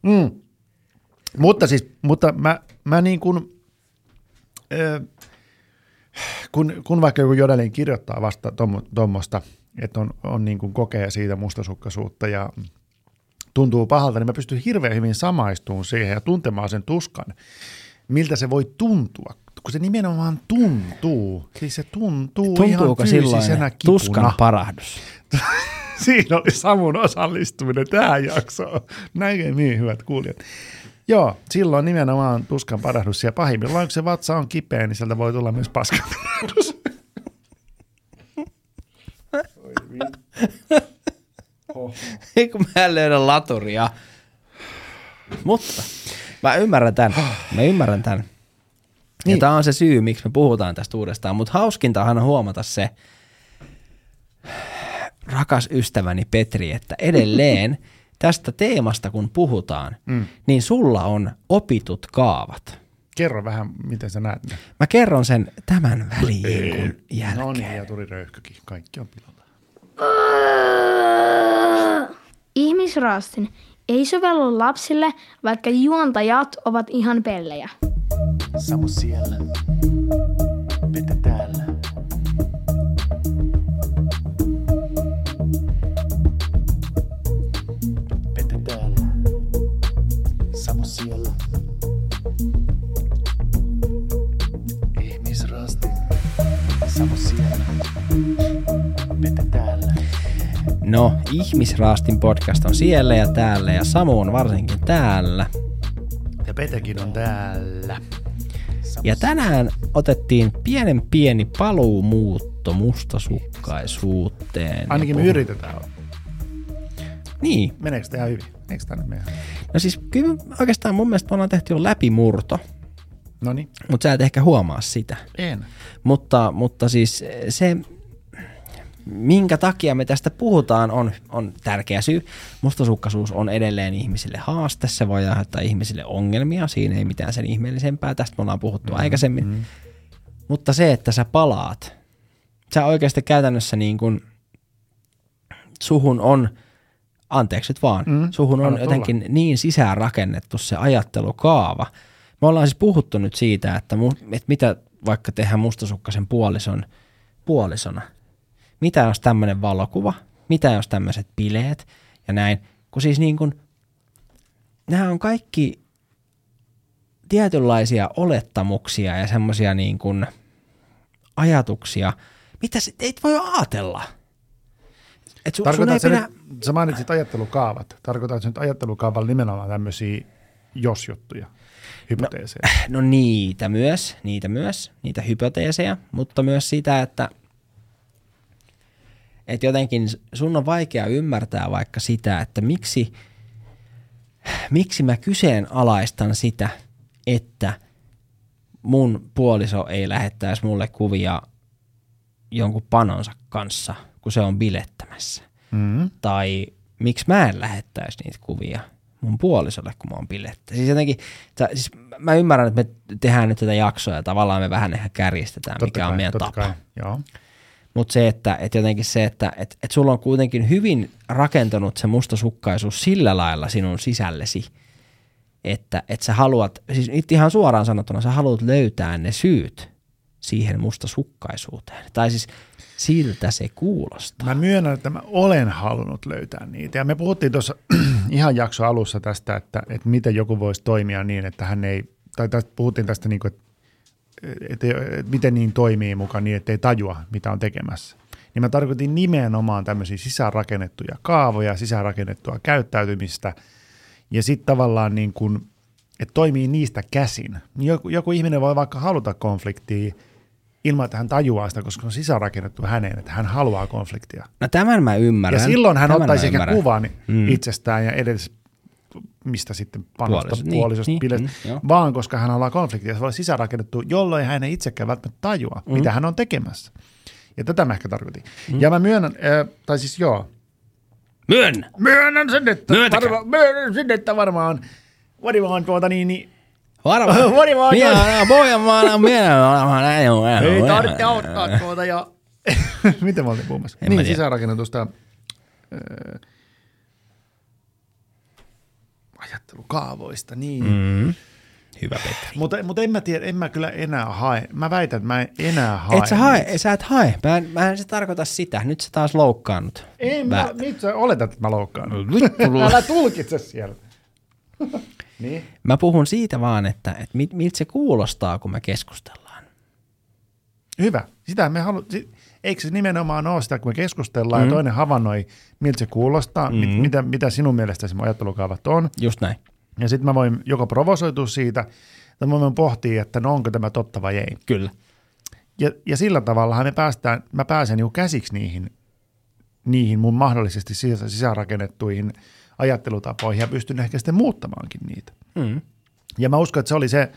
mm. Mutta siis, mutta mä, mä niin kuin, kun, kun vaikka joku Jodelin kirjoittaa vasta tuommoista, että on, on niin kuin kokee siitä mustasukkaisuutta ja tuntuu pahalta, niin mä pystyn hirveän hyvin samaistumaan siihen ja tuntemaan sen tuskan, miltä se voi tuntua, kun se nimenomaan tuntuu. Siis se tuntuu Tuntuuko ihan silloin kipuna. tuskan parahdus? (laughs) Siinä oli Samun osallistuminen tähän jaksoon. Näin niin hyvät kuulijat. Joo, silloin nimenomaan tuskan parahdus ja pahimmillaan, kun se vatsa on kipeä, niin sieltä voi tulla myös paskan parahdus. (laughs) Ei kun mä en löydä laturia. Mutta mä ymmärrän tämän. Mä ymmärrän tämän. Ja Niin. tämä on se syy, miksi me puhutaan tästä uudestaan. Mutta hauskintahan on huomata se, rakas ystäväni Petri, että edelleen (laughs) tästä teemasta kun puhutaan, mm. niin sulla on opitut kaavat. Kerro vähän, miten sä näet ne. Mä kerron sen tämän väliin jälkeen. No niin, ja tuli röyhkökin. Kaikki on pilalla. Ihmisraastin ei sovellu lapsille, vaikka juontajat ovat ihan pellejä. Samu siellä. Petä täällä. Petä täällä. Samu siellä. Ihmisrasti. Samu siellä. No, Ihmisraastin podcast on siellä ja täällä ja Samu on varsinkin täällä. Ja Petäkin on täällä. Ja tänään otettiin pienen pieni paluumuutto mustasukkaisuuteen. Ainakin me yritetään. Niin. Meneekö tämä hyvin? Eikö tämä mene? No siis kyllä oikeastaan mun mielestä me ollaan tehty jo läpimurto, No niin. mutta sä et ehkä huomaa sitä. En. Mutta, mutta siis se, minkä takia me tästä puhutaan, on, on tärkeä syy. Mustasukkaisuus on edelleen ihmisille haaste, se voi aiheuttaa ihmisille ongelmia, siinä ei mitään sen ihmeellisempää, tästä me ollaan puhuttu mm-hmm. aikaisemmin. Mm-hmm. Mutta se, että sä palaat, sä oikeasti käytännössä niin kuin, suhun on, anteeksi nyt vaan, Mm, suhun on anna tulla. jotenkin niin sisään rakennettu se ajattelukaava. Me ollaan siis puhuttu nyt siitä, että, mu, että mitä vaikka tehdään mustasukkaisen puolison puolisona. Mitä jos tämmöinen valokuva, mitä jos tämmöiset bileet ja näin. Kun siis niin kuin, nämä on kaikki tietynlaisia olettamuksia ja semmoisia niin kuin ajatuksia, mitä sit ei voi ajatella. Et su, sun ei pidä... nyt, sä mainitsit ajattelukaavat. Tarkoitatko nyt ajattelukaavalla nimenomaan tämmöisiä jos-juttuja, hypoteeseja? No niitä myös, niitä myös, niitä hypoteeseja, mutta myös sitä, että että jotenkin sun on vaikea ymmärtää vaikka sitä, että miksi, miksi mä kyseenalaistan sitä, että mun puoliso ei lähettäisi mulle kuvia jonkun panonsa kanssa, kun se on bilettämässä. Mm. Tai miksi mä en lähettäisi niitä kuvia mun puolisolle, kun mä oon bilettä. Siis jotenkin, tää, siis mä ymmärrän, että me tehdään nyt tätä jaksoa ja tavallaan me vähän ehkä kärjistetään, Totta mikä on kai, meidän totta tapa. Kai. Joo. Mutta se, että et jotenkin se, että et, et sulla on kuitenkin hyvin rakentunut se mustasukkaisuus sillä lailla sinun sisällesi, että et sä haluat, siis ihan suoraan sanottuna, sä haluat löytää ne syyt siihen mustasukkaisuuteen. Tai siis siltä se kuulostaa. Mä myönnän, että mä olen halunnut löytää niitä. Ja me puhuttiin tuossa (clears throat) ihan jakso alussa tästä, että, että miten joku voisi toimia niin, että hän ei, tai tästä, puhuttiin tästä, niin kuin, että, että, että miten niin toimii mukaan niin, että ei tajua, mitä on tekemässä. Niin mä tarkoitin nimenomaan tämmöisiä sisäänrakennettuja kaavoja, sisäänrakennettua käyttäytymistä. Ja sitten tavallaan niin kuin, että toimii niistä käsin. Niin Joku, joku ihminen voi vaikka haluta konfliktia ilman, että hän tajuaa sitä, koska on sisäänrakennettu häneen, että hän haluaa konfliktia. No tämän mä ymmärrän. Ja silloin hän Tämän ottaisi ehkä kuvan mm. itsestään ja edes mistä sitten panosta, Puoliso- puolisosta, niin, puolisosta niin, mm, joo. vaan koska hän haluaa konfliktia. Se voi olla sisäänrakennettu, jolloin hän ei itsekään välttämättä tajua, mm. mitä hän on tekemässä. Ja tätä mä ehkä tarkoitin. Mm. Ja mä myönnän, äh, tai siis joo, Myönnä! myönnän sen, että, Myöntäkää. varma, myönnän sen, että varmaan, varmaan tuota niin, niin Varmaan. (laughs) Varmaan. Minä olen Pohjanmaalla, minä olen näin on. ei tarvitse auttaa tuota ja... (laughs) (laughs) Miten mä olin puhumassa? En niin, sisäänrakennetusta äh, ajattelukaavoista, niin. Mm. Hyvä Petri. Mutta, mutta en mä tiedä, en mä kyllä enää hae. Mä väitän, että mä en enää hae. Et sä hae, sä et hae. Mä en, mä en se tarkoita sitä. Nyt sä taas loukkaannut. Ei, mä, Vä- nyt sä oletat, että mä loukkaan. Vittu. (laughs) Älä tulkitse siellä. (laughs) niin. Mä puhun siitä vaan, että, että miltä se kuulostaa, kun me keskustellaan. Hyvä. Sitä me halu... Eikö se nimenomaan ole sitä, kun me keskustellaan mm. ja toinen havainnoi, miltä se kuulostaa, mm. mit, mitä, mitä sinun mielestäsi ajattelukaavat on. Just näin. Ja sitten mä voin joko provosoitua siitä, tai mä voin pohtia, että no onko tämä totta vai ei. Kyllä. Ja, ja sillä tavalla me päästään, mä pääsen jo käsiksi niihin, niihin mun mahdollisesti sisä, sisäänrakennettuihin ajattelutapoihin ja pystyn ehkä sitten muuttamaankin niitä. Mm. Ja mä uskon, että se oli se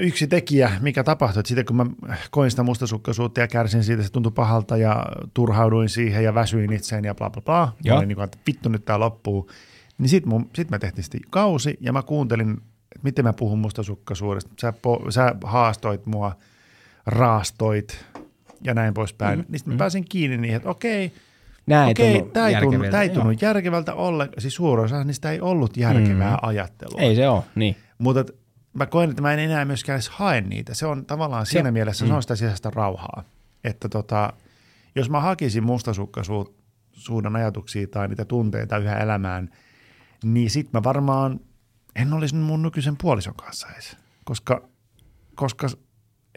yksi tekijä, mikä tapahtui. Että sitten kun mä koin sitä mustasukkaisuutta ja kärsin siitä, se tuntui pahalta ja turhauduin siihen ja väsyin itseen ja bla bla bla. Mä Joo. olin niin kuin, että vittu nyt tää loppuu. Niin sit, mun, sit mä tehtiin sitten kausi ja mä kuuntelin, että miten mä puhun mustasukkaisuudesta. Sä, po, sä haastoit mua, raastoit ja näin poispäin. Mm, niin sitten mä pääsin kiinni niihin, että okei, Nää ei okei, tämä ei, tunnu, tää ei tunnu järkevältä ollenkaan. Siis osa niistä ei ollut järkevää mm. ajattelua. Ei se ole, niin. Mutta mä koen, että mä en enää myöskään edes hae niitä. Se on tavallaan siinä Se- mielessä, se on sitä sisäistä rauhaa. Että tota, jos mä hakisin mustasukkaisuuden ajatuksia tai niitä tunteita yhä elämään, niin sit mä varmaan en olisi mun nykyisen puolison kanssa edes. Koska, koska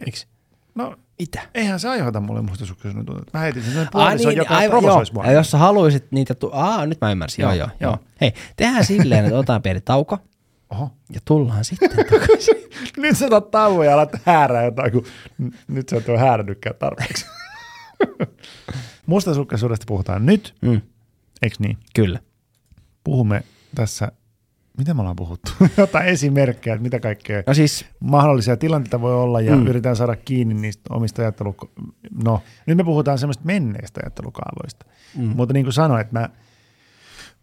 Miksi? no Mitä? eihän se aiheuta mulle mustasukkaisuuden tunteita. Mä heitin sen puolison, niin, joka aivan, provosoisi joo. mua. Ja jos sä haluaisit niitä, tu- Aa, nyt mä ymmärsin. Joo, joo, Joo, joo. joo. Hei, tehdään silleen, että otetaan pieni tauko Oho. ja tullaan sitten takaisin. (laughs) Nyt sä otat tauon ja alat häärää jotain, kun nyt sä et ole häärännytkään tarpeeksi. (laughs) Mustasukkaisuudesta puhutaan nyt, Mm, eikö niin? kyllä. Puhumme tässä, mitä me ollaan puhuttu? (laughs) Jotain esimerkkejä, että mitä kaikkea No siis, mahdollisia tilanteita voi olla ja Mm. yritetään saada kiinni niistä omista ajattelu... No, nyt me puhutaan semmoista menneistä ajattelukaavoista. Mm. Mutta niin kuin sanoin, että mä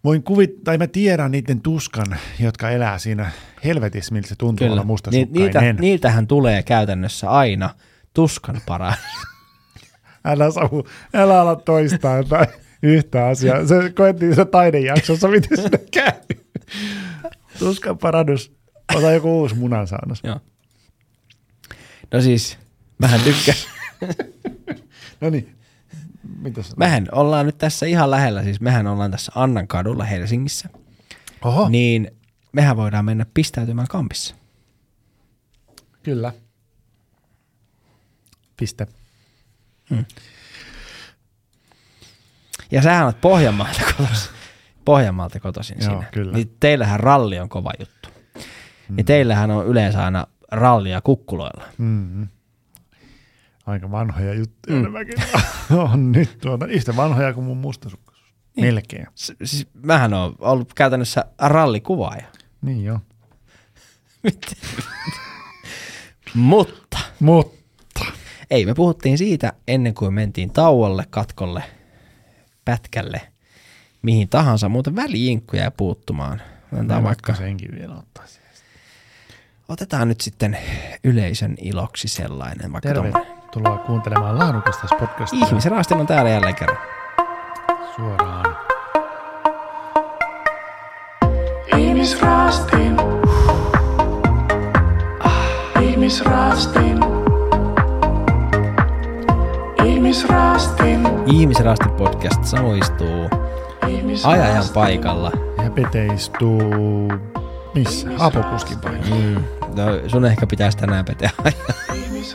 voin kuvit, tai mä tiedän niiden tuskan, jotka elää siinä helvetissä, miltä se tuntuu olla kyllä. Ni, mustasukkainen. niitä, niiltähän tulee käytännössä aina tuskan paras. (laughs) Älä, Samu, älä ala toistaa jotain yhtä asiaa. Se koettiin se taidejaksossa, miten sinne (laughs) käy. Tuskan parannus. Ota joku uusi munansaannos. Joo. No siis, mähän tykkään. (laughs) No niin, mitäs? Mehän ollaan nyt tässä ihan lähellä, siis mehän ollaan tässä Annan kadulla Helsingissä. Oho, niin. Mehän voidaan mennä pistäytymään kampissa. kyllä. Piste. Ja sähän olet Pohjanmaalta kotoisin. Pohjanmaalta kotoisin Joo, siinä. kyllä. Niin teillähän ralli on kova juttu. Mm. Niin teillähän on yleensä aina rallia kukkuloilla. Mm-hmm. Aika vanhoja juttuja mm. nämäkin (laughs) on nyt tuota, yhtä vanhoja kuin mun mustasukkaisuus. Niin. Melkein. S- siis mähän on ollut käytännössä rallikuvaaja. Niin joo. Mutta Mutta. ei, me puhuttiin siitä ennen kuin mentiin tauolle, katkolle, pätkälle, mihin tahansa, muuten väliinkku jäi puuttumaan. Otetaan vaikka, senkin vielä ottaa siihen. otetaan nyt sitten yleisön iloksi sellainen, vaikka tommonen. Tervetuloa kuuntelemaan laadukasta podcastia Ihmisen raastin on täällä jälleen kerran. suoraan. Ihmisraastin. Ihmisraastin. Ihmisraastin. Ihmisraastin podcast samoistuu ajajan paikalla. Ja Pete istuu missä? Apokuskin paikalla. Mm. No, sun ehkä pitäisi tänään peteä. (laughs)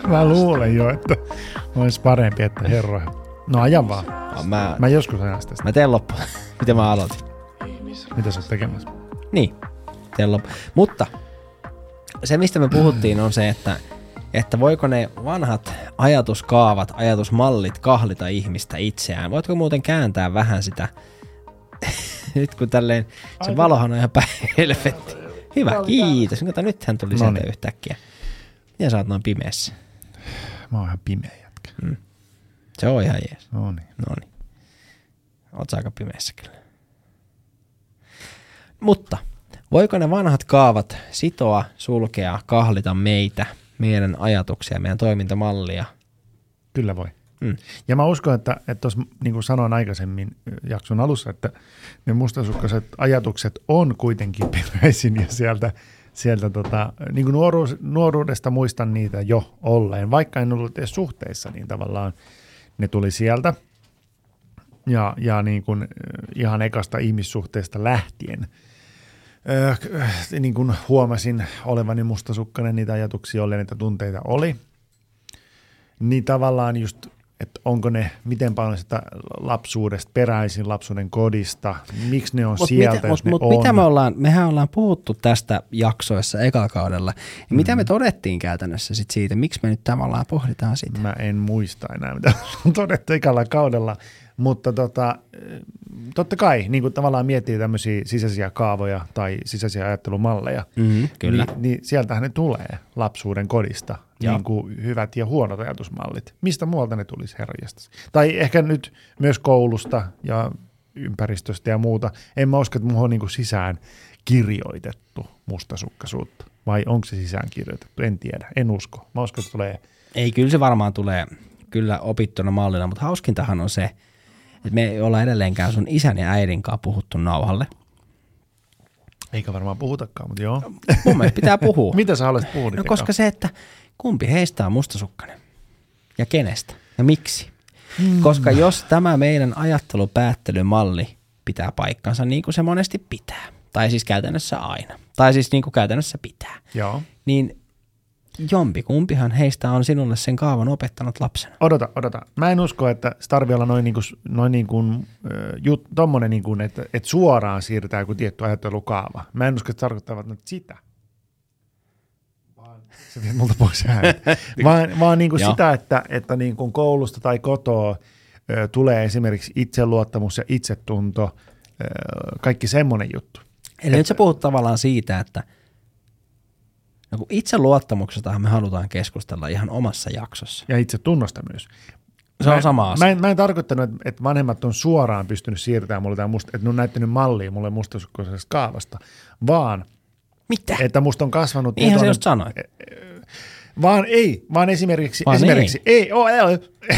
Mä luulen jo, että olisi parempi, että herra. No aja vaan. Mä, Mä joskus ajan sitä. mä teen loppuun. (laughs) Miten mä aloitin? Mitä sä oot tekemässä? Niin. sitten lop- Mutta se, mistä me puhuttiin, on se, että, että voiko ne vanhat ajatuskaavat, ajatusmallit kahlita ihmistä itseään. Voitko muuten kääntää vähän sitä, (laughs) nyt kun tälleen, se valohan on ihan päin helvetti. Hyvä, kiitos. Kato, nythän tuli sieltä yhtäkkiä. Miten sä oot noin pimeässä? Mä oon ihan pimeä jätkä. Se on ihan jees. No niin. No niin. Oot sä aika pimeässä kyllä. Mutta voiko ne vanhat kaavat sitoa, sulkea, kahlita meitä, meidän ajatuksia, meidän toimintamallia? Kyllä voi. Mm. Ja mä uskon, että, että niin kuin sanoin aikaisemmin jakson alussa, että ne mustasukkaiset ajatukset on kuitenkin (laughs) peräisin ja sieltä, sieltä tota, niin kuin nuoruus, nuoruudesta muistan niitä jo olleen. Vaikka en ollut edes suhteissa, niin tavallaan ne tuli sieltä. Ja, ja niin kuin, ihan ekasta ihmissuhteesta lähtien äh, niin kuin huomasin olevani mustasukkainen, niitä ajatuksia oli, niitä tunteita oli. Niin tavallaan just, että onko ne miten paljon sitä lapsuudesta peräisin, lapsuuden kodista, miksi ne on Mut sieltä, mitä, jos mut, ne mut on. mitä me ollaan, mehän ollaan puhuttu tästä jaksoissa eka kaudella. Ja mitä Mm. me todettiin käytännössä sit siitä, miksi me nyt tavallaan pohditaan sitä? Mä en muista enää, mitä on todettu ekalla kaudella, mutta tota, totta kai niin kuin tavallaan miettii tämmöisiä sisäisiä kaavoja tai sisäisiä ajattelumalleja, Mm, kyllä. Niin, niin sieltähän ne tulee lapsuuden kodista, Niin kuin hyvät ja huonot ajatusmallit. Mistä muualta ne tulisi herranjestas? Tai ehkä nyt myös koulusta ja ympäristöstä ja muuta. En mä usko, että mulla on niin kuin sisään kirjoitettu mustasukkaisuutta. Vai onko se sisään kirjoitettu? En tiedä. En usko. Mä uskon, että tulee Ei, kyllä se varmaan tulee kyllä opittuna mallina, mutta hauskintahan on se, että me ei olla edelleenkään sun isän ja äidin kanssa puhuttu nauhalle. Eikä varmaan puhutakaan, mutta joo. Mun mielestä pitää puhua. (laughs) Mitä sä haluaisit puhua? No koska se, että kumpi heistä on mustasukkainen ja kenestä ja miksi. Hmm. Koska jos tämä meidän ajattelupäättelymalli pitää paikkansa niin kuin se monesti pitää, tai siis käytännössä aina, tai siis niin kuin käytännössä pitää, Joo. niin jompikumpihan heistä on sinulle sen kaavan opettanut lapsena. Odota, odota. Mä en usko, että se tarvii olla noin, niinku, noin niinku, jut, tommonen, niinku, että, että suoraan siirtää joku tietty ajattelukaava. Mä en usko, että se tarkoittaa nyt sitä. Vaan, se vie multa pois äänet. (laughs) vaan, vaan niinku Joo. sitä, että, että niinku koulusta tai kotoa ö, tulee esimerkiksi itseluottamus ja itsetunto, ö, kaikki semmoinen juttu. Eli nyt sä puhut tavallaan siitä, että no kun itseluottamuksestahan me halutaan keskustella ihan omassa jaksossa. Ja itse tunnosta myös. Se on sama asia. Mä en, mä en tarkoittanut, että, vanhemmat on suoraan pystynyt siirtämään mulle tai musta, että ne on näyttänyt mallia mulle mustasukkaisesta kaavasta, vaan Mitä? että musta on kasvanut Niinhän sä tietoinen- just sanoit. Vaan ei, vaan esimerkiksi, Vaan esimerkiksi ei, oh, ei.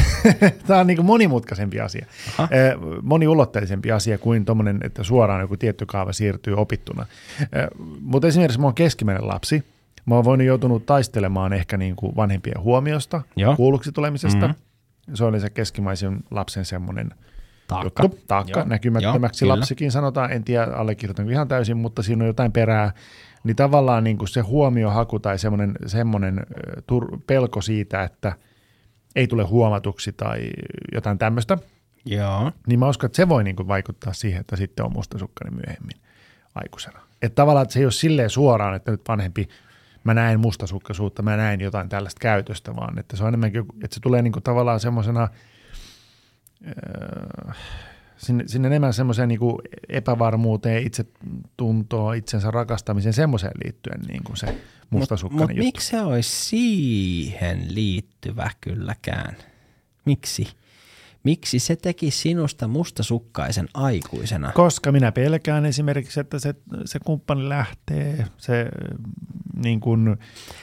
(laughs) tämä on niin monimutkaisempi asia, Aha. Eh, moniulotteisempi asia kuin tuommoinen, että suoraan joku tietty kaava siirtyy opittuna. Mutta esimerkiksi mä oon keskimmäinen lapsi, mä oon voinut joutunut taistelemaan ehkä niin kuin vanhempien huomiosta, Joo. kuulluksi tulemisesta. Mhm. Se oli se keskimmäisen lapsen semmoinen Taakka. juttu, taakka Joo. näkymättömäksi Joo, kyllä. lapsikin sanotaan, en tiedä allekirjoitanko ihan täysin, mutta siinä on jotain perää, niin tavallaan niin kuin se huomiohaku tai semmoinen, semmoinen tur- pelko siitä, että ei tule huomatuksi tai jotain tämmöistä, Joo. niin mä uskon, että se voi niin kuin vaikuttaa siihen, että sitten on mustasukkainen myöhemmin aikuisena. Että tavallaan että se ei ole silleen suoraan, että nyt vanhempi, mä näen mustasukkaisuutta, mä näen jotain tällaista käytöstä, vaan että se on enemmänkin, että se tulee niin kuin tavallaan semmoisena, sinne, sinne enemmän semmoiseen niin kuin epävarmuuteen, itsetuntoon, itsensä rakastamiseen, semmoiseen liittyen niin kuin se mustasukkainen mut juttu. miksi se olisi siihen liittyvä kylläkään? Miksi? Miksi se teki sinusta mustasukkaisen aikuisena? Koska minä pelkään esimerkiksi, että se, se kumppani lähtee, se niin kuin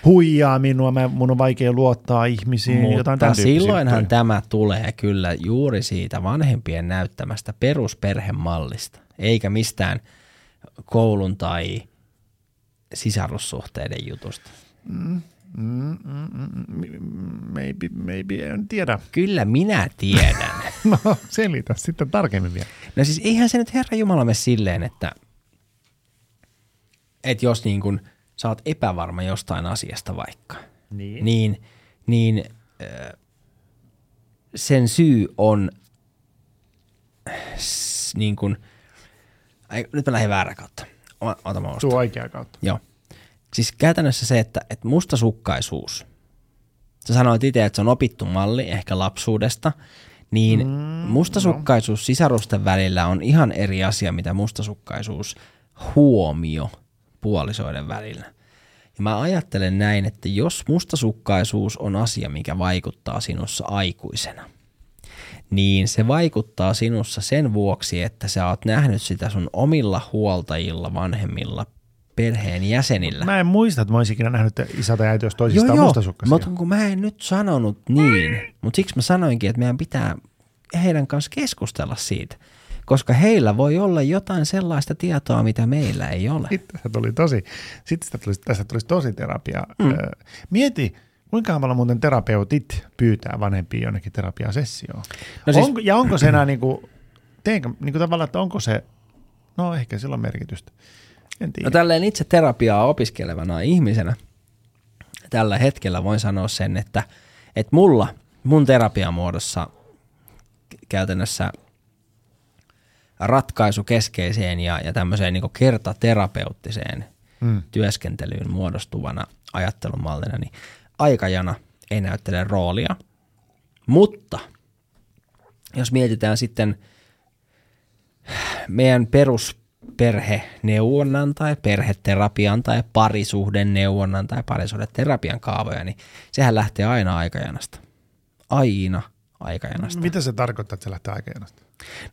huijaa minua, mä, mun on vaikea luottaa ihmisiin, jotain Mutta tämän tyyppisiä silloinhan juttuja. tämä tulee kyllä juuri siitä vanhempien näyttämästä perusperhemallista, eikä mistään koulun tai sisarussuhteiden jutusta. Mm, mm, mm, mm, maybe, maybe, en tiedä. Kyllä minä tiedän. (laughs) No selitä sitten tarkemmin vielä. No siis eihän se nyt Herra Jumala mene silleen, että, että jos niin kun sä oot epävarma jostain asiasta vaikka, Niin. niin, niin äh, sen syy on s- niin kun, ai, nyt mä lähdin väärä kautta. Ota mä. Tuu oikea kautta. Joo. Siis käytännössä se, että, että mustasukkaisuus, sä sanoit itse, että se on opittu malli ehkä lapsuudesta, niin mm, mustasukkaisuus no. sisarusten välillä on ihan eri asia, mitä mustasukkaisuus huomio puolisoiden välillä. Ja mä ajattelen näin, että jos mustasukkaisuus on asia, mikä vaikuttaa sinussa aikuisena, niin se vaikuttaa sinussa sen vuoksi, että sä oot nähnyt sitä sun omilla huoltajilla, vanhemmilla, perheen jäsenillä. Mä en muista, että mä olisin ikinä nähnyt, isä tai äiti olisi toisistaan mustasukkaisia. mutta kun mä en nyt sanonut niin, mutta siksi mä sanoinkin, että meidän pitää heidän kanssa keskustella siitä, koska heillä voi olla jotain sellaista tietoa, mitä meillä ei ole. Sitten se tuli tosi, sitten tästä tulisi, tästä tulisi tosi terapia. Mm. Mieti, kuinka paljon muuten terapeutit pyytää vanhempia jonnekin terapiasessioon? No siis- onko, ja onko se enää niin kuin, teinkö, niin kuin tavallaan, että onko se, no ehkä sillä on merkitystä. En tiedä. No tälleen itse terapiaa opiskelevana ihmisenä tällä hetkellä voin sanoa sen, että, että mulla, mun terapiamuodossa käytännössä ratkaisukeskeiseen ja, ja tämmöiseen niin kertaterapeuttiseen mm. työskentelyyn muodostuvana ajattelumallina, niin aikajana ei näyttele roolia. Mutta jos mietitään sitten meidän perusperheneuvonnan tai perheterapian tai parisuhdeneuvonnan tai parisuhdeterapian kaavoja, niin sehän lähtee aina aikajanasta. Aina aikajanasta. Mitä se tarkoittaa, että se lähtee aikajanasta?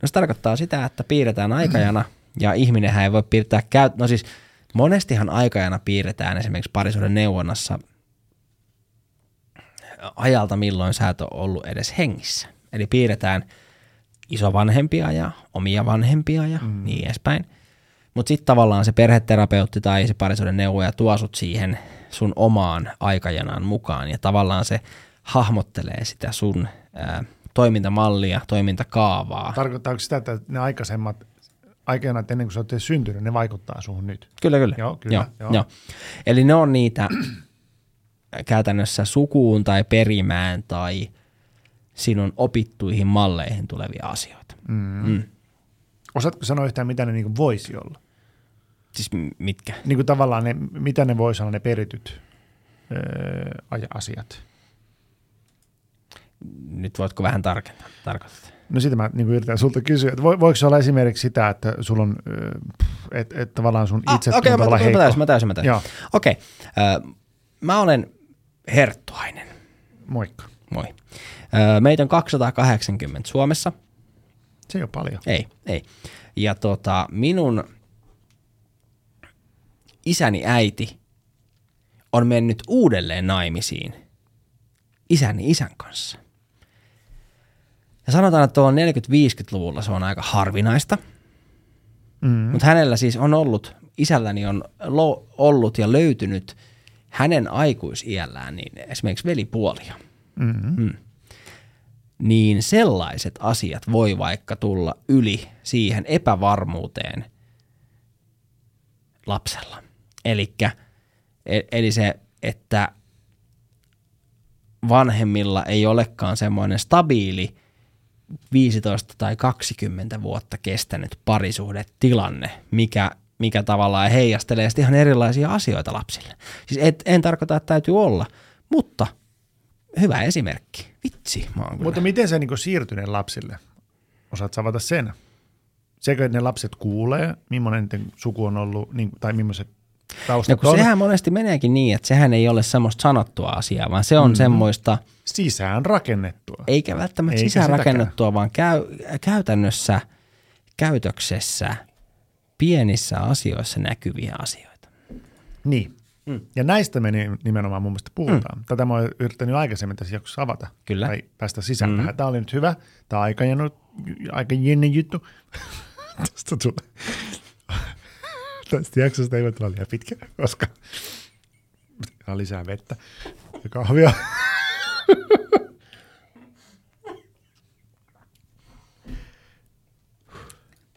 No se tarkoittaa sitä, että piirretään aikajana ja ihminenhän ei voi piirtää käyt... No siis monestihan aikajana piirretään esimerkiksi parisuuden neuvonnassa ajalta, milloin sä et ole ollut edes hengissä. Eli piirretään isovanhempia ja omia vanhempia ja mm. niin edespäin. Mutta sitten tavallaan se perheterapeutti tai se parisuuden neuvoja tuo sut siihen sun omaan aikajanaan mukaan ja tavallaan se hahmottelee sitä sun ää, toimintamallia, toimintakaavaa. Tarkoittaako sitä, että ne aikaisemmat aikajanat ennen kuin sä oot syntynyt, ne vaikuttaa suhun nyt? Kyllä, kyllä. Joo, kyllä, Joo, joo. joo. Eli ne on niitä (clears throat) käytännössä sukuun tai perimään tai sinun opittuihin malleihin tulevia asioita. Mm. Mm. Osaatko sanoa yhtään, mitä ne niin voisi olla? Siis mitkä? Niin kuin tavallaan ne, mitä ne voisi olla ne perityt öö, asiat? Nyt voitko vähän tarkentaa? Tarkoitat. No sitä mä niin yritän sulta kysyä, että vo- voiko se olla esimerkiksi sitä, että sulla on, että et tavallaan sun itse Ah, okei, tuntuu mä, olla mä, heikko? mä täysin, mä täysin, mä täysin. Joo, Okei, äh, mä olen herttuainen. moikka. Moi. Äh, meitä on 280 Suomessa. Se ei ole paljon. Ei, ei. Ja tota, minun isäni äiti on mennyt uudelleen naimisiin isäni isän kanssa. Ja sanotaan, että tuolla 40-50-luvulla se on aika harvinaista, Mm. mutta hänellä siis on ollut, isälläni on lo, ollut ja löytynyt hänen aikuisiällään niin esimerkiksi velipuolia. Mm. Mm. Niin sellaiset asiat voi vaikka tulla yli siihen epävarmuuteen lapsella. Elikkä, e- eli se, että vanhemmilla ei olekaan semmoinen stabiili 15 tai 20 vuotta kestänyt parisuhdetilanne, mikä, mikä tavallaan heijastelee sitten ihan erilaisia asioita lapsille. Siis et, en tarkoita, että täytyy olla, mutta hyvä esimerkki. Vitsi, mä oon. Mutta miten se niin siirtyneen lapsille? Osaat avata sen? Sekö, että ne lapset kuulee, millainen suku on ollut, niin, tai millaiset taustat kun on? sehän monesti meneekin niin, että sehän ei ole semmoista sanottua asiaa, vaan se on mm. semmoista, Sisään rakennettua. eikä välttämättä Eikä sisäänrakennettua, vaan käy, käytännössä, käytöksessä, pienissä asioissa näkyviä asioita. Niin. Mm. Ja näistä me ni- nimenomaan mun mielestä puhutaan. Mm. Tätä mä oon yrittänyt aikaisemmin tässä jaksossa avata. Kyllä. Tai päästä sisään mm. Tähän. Tämä oli nyt hyvä. Tämä on aika, jännyt, aika jänne juttu. (laughs) Tästä tulee. Tästä jaksosta ei voi tulla liian pitkä, koska on lisää vettä ja kahvia.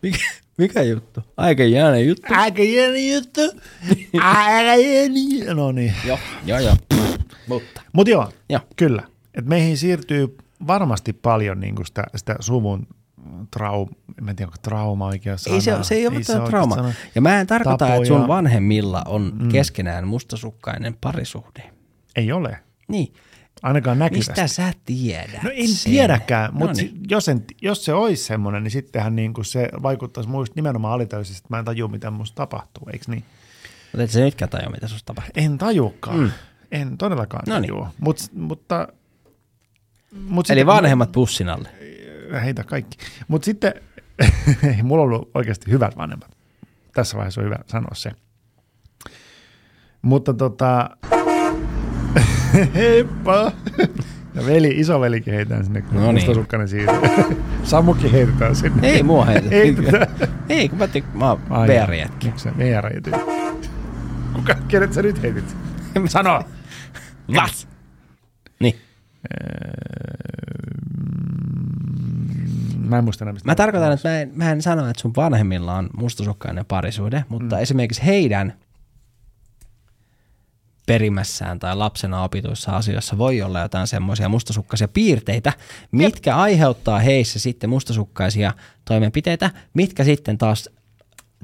Mikä, mikä juttu? Aika jääne juttu. Aika jänne juttu. Aika juttu. No niin. Joo, joo, joo. Mutta. Mutta joo, Joo. kyllä. Et meihin siirtyy varmasti paljon niin sitä, sitä suvun trau, mä en tiedä, onko trauma oikea sana. Ei se, se ei ole se mitään oikea trauma. sana. Ja mä en tarkoita, Tapoja. että sun vanhemmilla on mm. keskenään mustasukkainen parisuhde. Ei ole. Niin. Ainakaan näkyvästi. Mistä sä tiedät No en sen? tiedäkään, No mutta niin. jos, en, jos se olisi semmoinen, niin sittenhän niin kuin se vaikuttaisi muista nimenomaan alitäysisesti, että mä en tajua, mitä musta tapahtuu, eikö niin? Mutta et sä nytkään tajua, mitä susta tapahtuu. En tajukaan. Mm. En todellakaan Noniin. tajua. Mut, mutta, mut Eli sitten- vanhemmat pussin alle. Heitä kaikki. Mutta sitten, (laughs) ei, mulla ollut oikeasti hyvät vanhemmat. Tässä vaiheessa on hyvä sanoa se. Mutta tota, (laughs) heippa. Ja veli, isovelikin heitetään sinne, kun No niin. siitä. (laughs) Sammukin heitetään sinne. Ei mua heitä. Heitetään. Ei, kun mä, tyk- mä oon VR-jätki. Miksi sä VR? Kuka, kenet sä nyt heitit? Sano. Vas! Niin. Mä en muista enää, mistä Mä tarkoitan, että mä en, mä en sano, että sun vanhemmilla on mustasukkainen parisuhde, mutta mm. esimerkiksi heidän perimässään tai lapsena opituissa asioissa voi olla jotain semmoisia mustasukkaisia piirteitä, mitkä aiheuttaa heissä sitten mustasukkaisia toimenpiteitä, mitkä sitten taas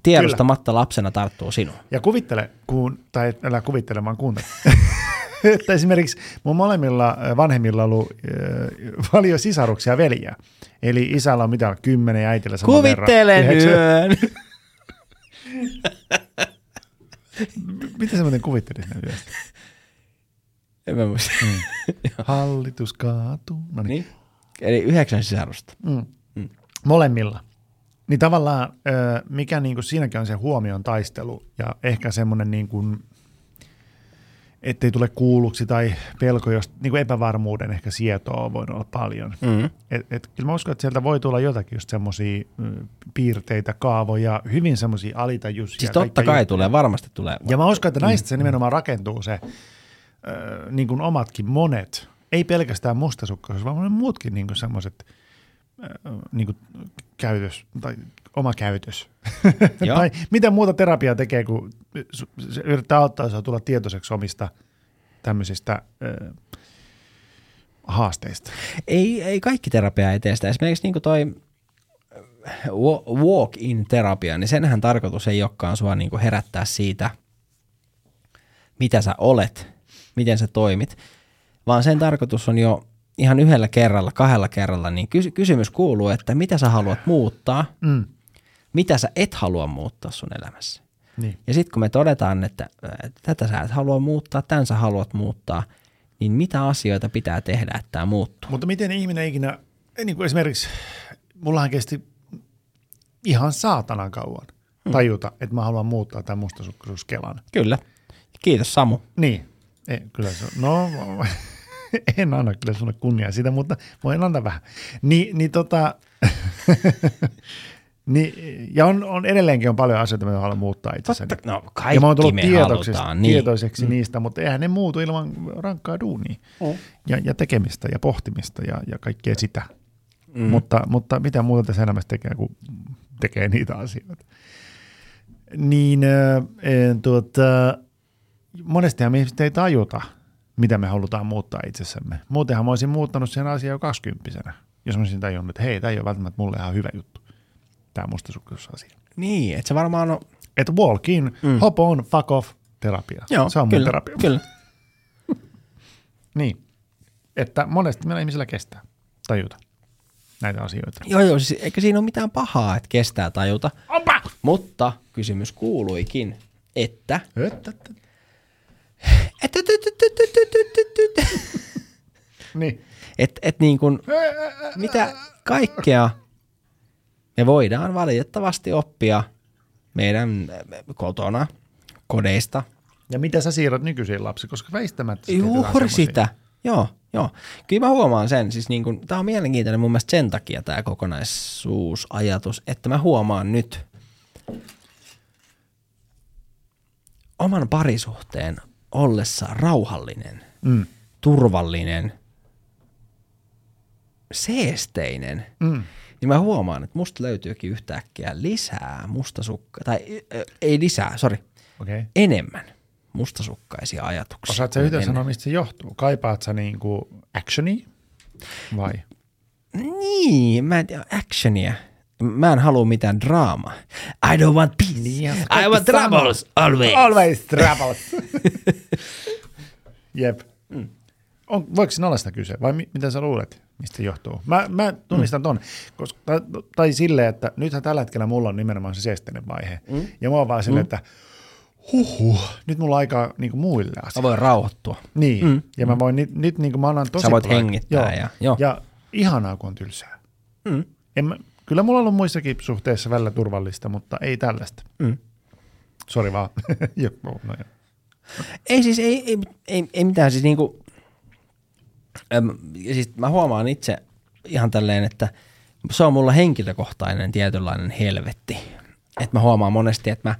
tiedostamatta lapsena tarttuu sinuun. Ja kuvittele, kun, tai älä kuvittele, vaan kuuntele. (laughs) (laughs) että esimerkiksi mun molemmilla äh, vanhemmilla on ollut äh, paljon sisaruksia ja veljiä. Eli isällä on mitä, kymmenen ja äitillä saman Kuvittele verran. Yön! (laughs) Miten sä muuten kuvittelit näitä yöstä? En mä muista. (laughs) Hallitus kaatuu. No niin. niin. Eli yhdeksän sisarusta. Mm. Molemmilla. Niin tavallaan, ö, mikä niin kuin siinäkin on se huomion taistelu ja ehkä semmoinen, niin kuin, ettei tule kuulluksi tai pelko, jos niin kuin epävarmuuden ehkä sietoa voi olla paljon. Mm. Et, et, kyllä mä uskon, että sieltä voi tulla jotakin just semmoisia piirteitä, kaavoja, hyvin semmoisia alitajuisia. Siis totta kai juttuja. tulee, varmasti tulee. Ja mä uskon, että näistä se nimenomaan rakentuu se, ö, niin kuin omatkin monet, ei pelkästään mustasukkaisuus, vaan monet muutkin niin semmoiset niin kuin käytös tai oma käytös. (laughs) Tai mitä muuta terapiaa tekee, kun se yrittää auttaa sinua tulla tietoiseksi omista tämmöisistä ö, haasteista. Ei, ei kaikki terapia ei tee sitä. Esimerkiksi niin toi äh, wa- walk-in terapia, niin senhän tarkoitus ei olekaan sua niin herättää siitä, mitä sä olet, miten sä toimit, vaan sen tarkoitus on jo ihan yhdellä kerralla, kahdella kerralla, niin kysy- kysymys kuuluu, että mitä sä haluat muuttaa, Mm. Mitä sä et halua muuttaa sun elämässä. Niin. Ja sitten kun me todetaan, että tätä sä et halua muuttaa, tämän sä haluat muuttaa, niin mitä asioita pitää tehdä, että tämä muuttuu? Mutta miten ihminen ikinä, niin kuin esimerkiksi, mullahan kesti ihan saatanan kauan tajuta, että mä haluan muuttaa tämän mustasukkaisuuskelan. Kyllä. Kiitos Samu. Niin, ei, kyllä se. No, (laughs) en anna kyllä sulle kunniaa sitä, mutta voin antaa vähän. Ni, niin tota, (laughs) niin, ja on, on, edelleenkin on paljon asioita, mitä haluan muuttaa itsessäni. Totta, no ja mä oon tullut kaikki me tietoiseksi, halutaan, niin. tietoiseksi niistä, mutta eihän ne muutu ilman rankkaa duunia Mm. ja, ja tekemistä ja pohtimista ja, ja kaikkea sitä. Mm. Mutta, mutta mitä muuta tässä elämässä tekee, kun tekee niitä asioita. Niin äh, eh, tuota, monestihan me ihmiset ei tajuta, mitä me halutaan muuttaa itsessämme. Muutenhan mä olisin muuttanut sen asian jo kaksikymppisenä, jos mä olisin tajunnut, että hei, tämä ei ole välttämättä mulle ihan hyvä juttu, tämä mustasukkaisuusasia. Niin, että se varmaan on... Että walk in, Mm. hop on, fuck off, terapia. Joo, se on kyllä, mun terapia. Kyllä. (laughs) Niin, että monesti meillä ihmisillä kestää tajuta näitä asioita. Joo, joo, siis eikä siinä ole mitään pahaa, että kestää tajuta. Opa! Mutta kysymys kuuluikin, että... Että, että. että Niin. (laughs) et, et niin kuin, mitä kaikkea me voidaan valitettavasti oppia meidän äh, kotona, kodeista. Ja mitä sä siirrät nykyisiin lapsiin, koska väistämättä Juuri sitä. Joo, joo. Kyllä mä huomaan sen. Siis niin kuin, tämä on mielenkiintoinen mun mielestä sen takia tämä kokonaisuusajatus, että mä huomaan nyt oman parisuhteen ollessa rauhallinen, Mm. turvallinen, seesteinen, Mm. Niin mä huomaan, että musta löytyykin yhtäkkiä lisää mustasukka, tai ö, ei lisää, sori. Okay. enemmän mustasukkaisia ajatuksia. Osaat sä kuin yhtään ennen. sanoa, mistä se johtuu? Kaipaat sä niinku actionia vai? Niin, mä en tiedä, actionia. mä en halua mitään draamaa. I don't want peace. Niin, I want troubles always. Always troubles. (laughs) Jep. On, voiko siinä olla sitä kyse vai mi- mitä sä luulet, mistä johtuu? Mä, mä tunnistan ton, koska, tai, tai silleen, että nythän tällä hetkellä mulla on nimenomaan se seesteinen vaihe. Mm. Ja mä oon vaan silleen, että huhhuh, nyt mulla on aikaa niin muille Mä asioille. voin rauhoittua. Niin, mm. ja mä voin nyt, nyt niin kuin mä annan tosi Sä voit paljon- hengittää ja- joo. ja ihanaa kun on tylsää. Mm. En mä, kyllä mulla on ollut muissakin suhteissa välillä turvallista, mutta ei tällaista. Mm. Sori vaan. (laughs) Joo, no, joo. Ei siis, ei, ei, ei, ei mitään siis niinku, siis mä huomaan itse ihan tälleen, että se on mulla henkilökohtainen tietynlainen helvetti. Että mä huomaan monesti, että mä,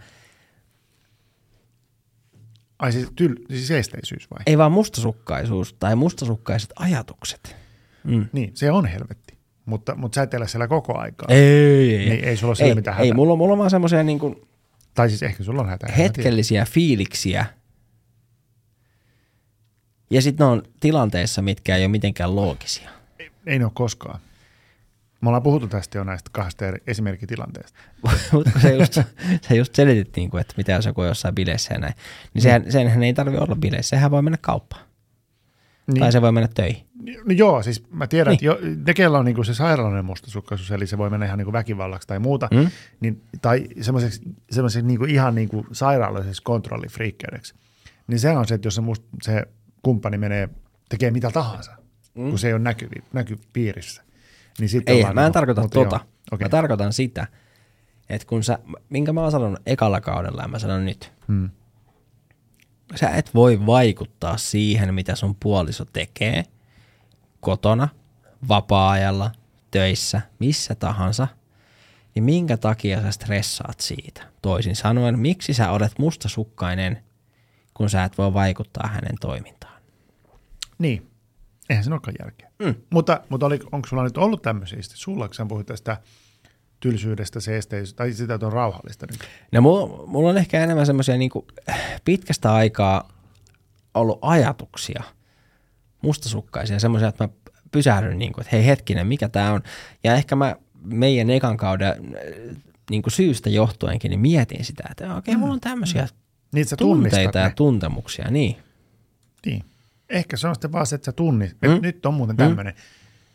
Ai siis, tyl, siis seesteisyys vai? ei vaan mustasukkaisuus tai mustasukkaiset ajatukset. Mm. Niin, se on helvetti. Mutta, mutta sä et elä siellä koko aikaa. Ei, ei, Niin, ei sulla ole ei, mitään ei hätää. mulla, mulla on vaan semmoisia niinku Tai siis ehkä sulla on hätä. en mä tiedä. hetkellisiä fiiliksiä. Ja sitten ne on tilanteissa, mitkä ei ole mitenkään loogisia. Ei, ei ne ole koskaan. Me ollaan puhuttu tästä jo näistä kahdesta eri esimerkkitilanteesta. Mutta se just, se just selitit, niin kuin, että mitä jos joku on jossain bileissä ja näin. Niin sehän, senhän ei tarvi olla bileissä, sehän voi mennä kauppaan. Niin, Tai se voi mennä töihin. no joo, siis mä tiedän, Niin. että jo, ne, kellä on niinku se sairaalinen mustasukkaisuus, eli se voi mennä ihan niinku väkivallaksi tai muuta, Mm. niin, tai semmoiseksi, semmoiseksi niinku ihan niinku sairaalliseksi kontrollifriikkeydeksi, niin se on se, että jos se, must, se kumppani menee, tekee mitä tahansa, mm. kun se ei ole näkyvi, näkypiirissä, niin sitten Ei, mä en niinku- tarkoita mutta tota. joo, okei. Mä tarkoitan sitä, että kun sä, minkä mä oon sanonut ekalla kaudella ja mä sanon nyt, Hmm. sä et voi vaikuttaa siihen, mitä sun puoliso tekee kotona, vapaa-ajalla, töissä, missä tahansa, niin minkä takia sä stressaat siitä? Toisin sanoen, miksi sä olet mustasukkainen, kun sä et voi vaikuttaa hänen toimintaan? Niin, eihän siinä olekaan järkeä. Mm. Mutta, mutta oli, onko sulla nyt ollut tämmöisiä? Sulla, kun sä puhuit tästä tylsyydestä, seesteisyydestä, tai sitä, että on rauhallista nyt. No mulla, mulla on ehkä enemmän semmoisia niinku pitkästä aikaa ollut ajatuksia, mustasukkaisia, semmoisia, että mä pysähdyn, niinku, että hei hetkinen, mikä tämä on. Ja ehkä mä meidän ekan kauden äh, niinku syystä johtuenkin niin mietin sitä, että okei, okay, mulla on tämmöisiä Niin, sä tunnistat tunteita ja ne. tuntemuksia, niin. Niin. Ehkä se on sitten vaan se, että sä tunnistat, Mm. että nyt on muuten tämmöinen.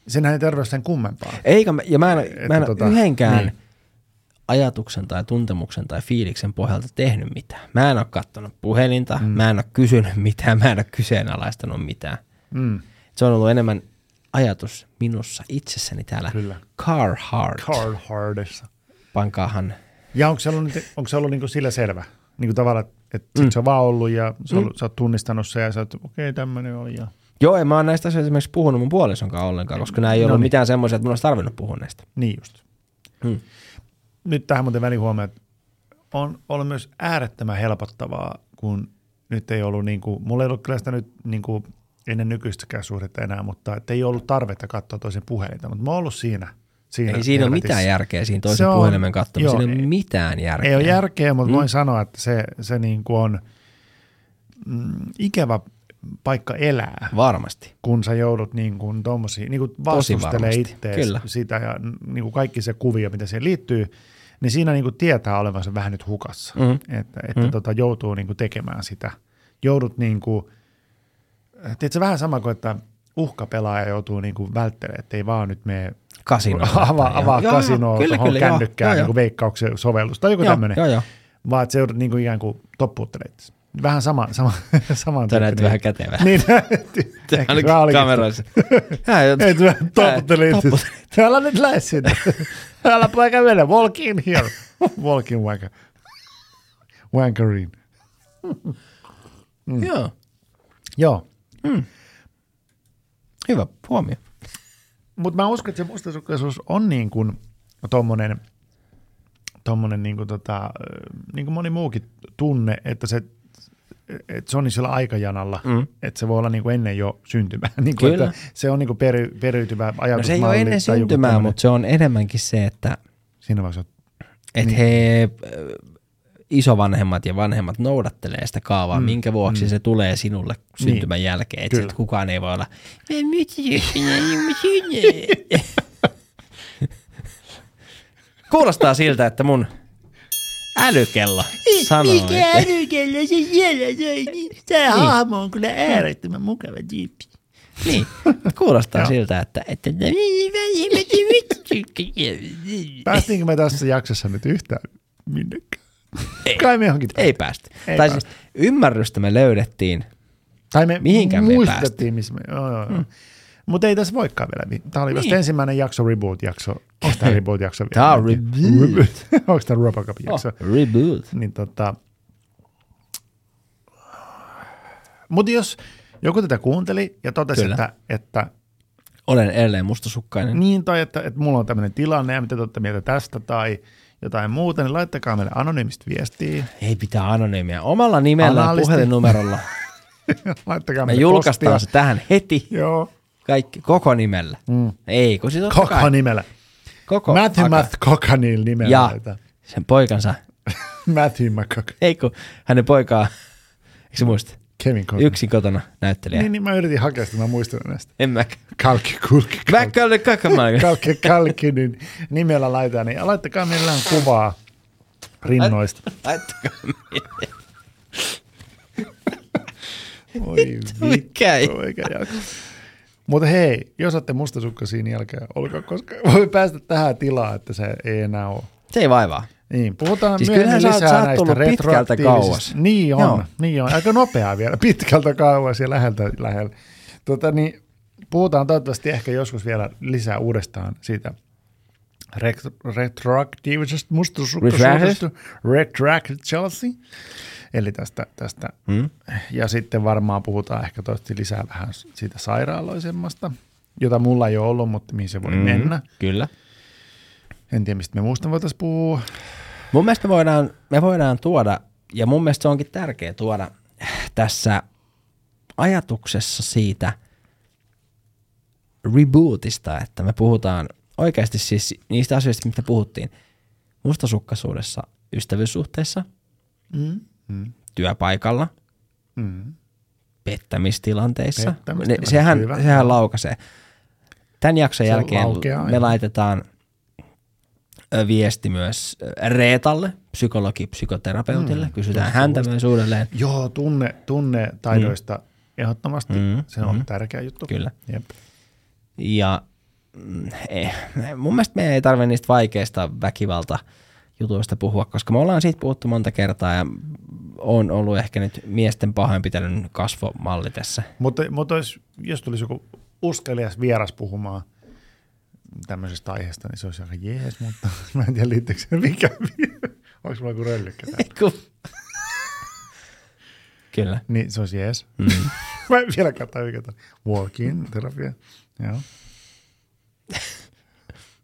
Senhän ei tarvitse sen kummempaa. Eikä ja mä en, mä en tota, yhdenkään niin. niin. ajatuksen tai tuntemuksen tai fiiliksen pohjalta tehnyt mitään. Mä en ole kattonut puhelinta, mm. mä en ole kysynyt mitään, mä en ole kyseenalaistanut mitään. Mm. Se on ollut enemmän ajatus minussa itsessäni täällä. Kyllä. Carhartt. Hard hardessa. Pankaahan. Ja onko se ollut, onko se ollut niinku sillä selvä? Niin kuin tavallaan, että sit se on vaan ollut ja se on, Mm. sä oot tunnistanut se ja sä oot, okei, okay, tämmöinen on. Ja... Joo, en mä oon näistä asioista esimerkiksi puhunut mun puolison kanssa ollenkaan, koska nämä ei ollut No niin. mitään semmoisia, että mun olisi tarvinnut puhua näistä. Niin just. Mm. Nyt tähän muuten välihuomio, että on ollut myös äärettömän helpottavaa, kun nyt ei ollut, niin kuin, mulla ei ollut kyllä sitä nyt niin kuin, ennen nykyistäkään suhdetta enää, mutta ei ollut tarvetta katsoa toisen puhelinta, mutta mä oon ollut siinä. Siinä Ei siinä ole mitään järkeä siinä Se toisen on- puhelimen katsomisessa. Siinä ei ole mitään järkeä. Ei ole järkeä, mutta Mm. voin sanoa, että se, se niin kuin on mm, ikävä paikka elää, Varmasti. kun sä joudut niin kuin tommosia, niin kuin vastustelee ittees sitä ja niin kuin kaikki se kuvio, mitä siihen liittyy, niin siinä niin kuin tietää olevansa vähän nyt hukassa, Mhm. että, että Mhm. tota, joutuu niin kuin tekemään sitä. Joudut niin kuin, tiedätkö, vähän sama kuin, että uhkapelaaja joutuu niin kuin välttelemään, että ei vaan nyt mene Kasino. avaa, avaa Joo, kasinoa joo, kyllä, tuohon kyllä, kännykkään, joo, niin veikkauksen sovellus tai joku tämmöinen, vaan että se joudut niin kuin ikään kuin toppuuttelemaan. Vähän sama, sama, (laughs) saman Sä näet vähän kätevää. (laughs) Niin, vähän olikin. kamerassa. Topputtelin. Älä nyt lähde sinne. Älä poika mene. Walk in here. Walk in wanker. Wankerin. Joo, Joo. hyvä huomio. Mutta mä uskon, että se mustasukkaisuus on niin kuin tommonen, tommonen niin kuin tota, niin kuin moni muukin tunne, että se, että se on niin sillä aikajanalla, Mm. että se voi olla niin kuin ennen jo syntymää. (laughs) Niin kuin, Kyllä. että se on niin kuin peri, periytyvä No ajatusmalli. se ei ole ennen syntymää, mutta se on enemmänkin se, että Siinä vaiheessa et Niin. he isovanhemmat ja vanhemmat noudattelee sitä kaavaa, Mm, minkä vuoksi mm. se tulee sinulle syntymän jälkeen. Että kukaan ei voi olla. (laughs) Kuulostaa siltä, että mun älykello sanoo. että- älykello se siellä söi? Tämä hahmo on kyllä äärettömän mukava tyyppi. Niin, kuulostaa Joo. siltä, että, että Päästiinkö me tässä jaksossa nyt yhtään minnekään? Kai me johonkin ei päästy. Ei tai päästy. siis ymmärrystä me löydettiin. Tai me Mihinkään me ei muistettiin, missä me... Joo, joo, joo. Mutta ei tässä voikaan vielä. Tämä oli vasta Niin. ensimmäinen jakso, reboot-jakso. Onko tämä (laughs) reboot-jakso vielä? Tää on reboot. (laughs) Onko tämä Robocop-jakso? Oh, reboot. Niin tota... Mutta jos joku tätä kuunteli ja totesi, Kyllä. että, että Olen edelleen mustasukkainen. niin, tai että, että mulla on tämmöinen tilanne ja mitä te olette mieltä tästä tai jotain muuta, niin laittakaa meille anonyymistä viestiä. Ei pitää anonyymiä. Omalla nimellä ja Analisti. puhelinnumerolla. (laughs) laittakaa Me julkaistaan postia. se tähän heti. Joo. Kaikki, koko nimellä. Mm. Ei, kun siis Kokha kai. nimellä. Koko Matthew Aka. Math Kokhanil nimellä. Ja sen poikansa. (laughs) Matthew McCock. Ei kun hänen poikaa, eikö se muista? Kevin Costner. Yksin kotona näyttelijä. Niin, niin mä yritin hakea sitä, mä muistan näistä. En mä. Kalkki, kulki, Mä kalkki, kakamaan. kalkki, kalkki, niin nimellä laitetaan. Niin laittakaa millään kuvaa rinnoista. Laittakaa Oi mikä ei. vittu, eikä jaksa. Mutta hei, jos olette mustasukkaisia, niin älkää olkaa, koska voi päästä tähän tilaan, että se ei enää ole. Se ei vaivaa. Niin, puhutaan Siis myöhemmin sä lisää sä näistä tullut pitkältä retroaktiivisista- kauas. Niin on, Joo. niin on. Aika nopeaa vielä, (laughs) pitkältä kauas ja läheltä lähellä. Tota, niin, puhutaan toivottavasti ehkä joskus vielä lisää uudestaan siitä ret- retroaktiivisesta mustasukkaisuudesta. Retroactive Chelsea. Eli tästä, tästä. Hmm? Ja sitten varmaan puhutaan ehkä toivottavasti lisää vähän siitä sairaaloisemmasta, jota mulla ei ole ollut, mutta mihin se voi mm. mennä. Kyllä. En tiedä, mistä me muusta voitaisiin puhua. Mun mielestä me voidaan, me voidaan tuoda, ja mun mielestä se onkin tärkeää tuoda tässä ajatuksessa siitä rebootista, että me puhutaan oikeasti siis niistä asioista, mitä puhuttiin mustasukkaisuudessa, ystävyyssuhteissa, Mm. Mm. työpaikalla, Mm. pettämistilanteissa. Pettämistilanteissa, Ne, sehän, hyvä. sehän laukaisee. Tämän jakson Se jälkeen laukeaa, me laitetaan viesti myös Reetalle, psykologi, psykoterapeutille. Mm, Kysytään häntä myös uudelleen. Joo, tunne, tunne taidoista ehdottomasti. Mm, Se on mm. tärkeä juttu. Kyllä. Jep. Ja mm, ei, mun mielestä meidän ei tarvitse niistä vaikeista väkivalta jutuista puhua, koska me ollaan siitä puhuttu monta kertaa ja on ollut ehkä nyt miesten pahoinpitelyn kasvomalli tässä. Mutta, mutta jos, jos tulisi joku uskelias vieras puhumaan tämmöisestä aiheesta, niin se olisi aika jees, mutta (laughs) mä en tiedä liittyykö se mikä. Onko mulla joku röllykkä Kyllä. Niin se olisi jees. Mm. (laughs) mä en vielä katsoa mikä walk-in terapia. Joo.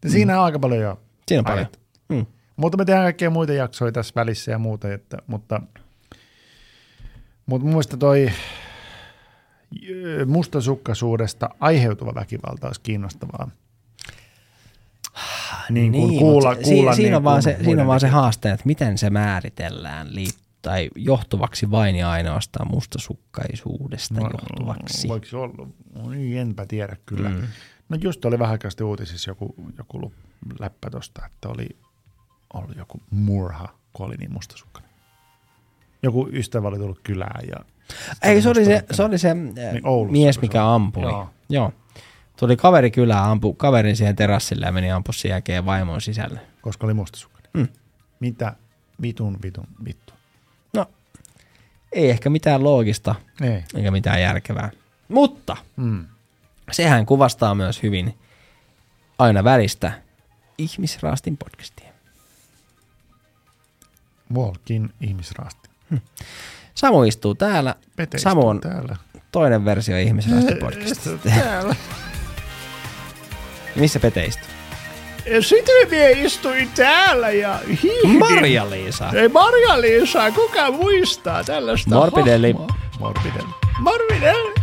Ja Siinä on aika paljon jo. Siinä on paljon. Mm. Mutta me tehdään kaikkea muita jaksoja tässä välissä ja muuta, että, mutta, mutta mun mielestä toi ö, mustasukkaisuudesta aiheutuva väkivalta olisi kiinnostavaa. Niin kuin Niin, kuulla, mutta kuulla si- siinä, niin on vaan se, siinä on vaan se haaste, että miten se määritellään liit- tai johtuvaksi vain ja ainoastaan mustasukkaisuudesta No, johtuvaksi. Voiko se olla? No, niin, enpä tiedä kyllä. Mm. No just oli vähän aikaa uutisissa joku, joku läppä tosta, että oli ollut joku murha, kun oli niin mustasukkainen. Joku ystävä oli tullut kylään ja... Ei, se oli se, se, oli se Niin Oulussa, mies, mikä se oli. ampui. Joo. Joo. Tuli kaveri kylään, ampui kaverin siihen terassille ja meni ampua sen jälkeen vaimon sisälle. Koska oli mustasukkainen. Mm. Mitä vitun vitun vittu? No, ei ehkä mitään loogista Ei. eikä mitään järkevää. Mutta Mm. sehän kuvastaa myös hyvin aina välistä ihmisraastin podcastia. Walkin ihmisraasti. Samu istuu täällä. Pete Samu on täällä. toinen versio ihmisraastin podcastista. (laughs) täällä. Missä Pete istuu? Ja sitten minä istuin täällä ja hiihdin. Marja-Liisa. Ei Marja-Liisa, kuka muistaa tällaista Morbidelli. hahmoa? Morbidelli. Morbidelli.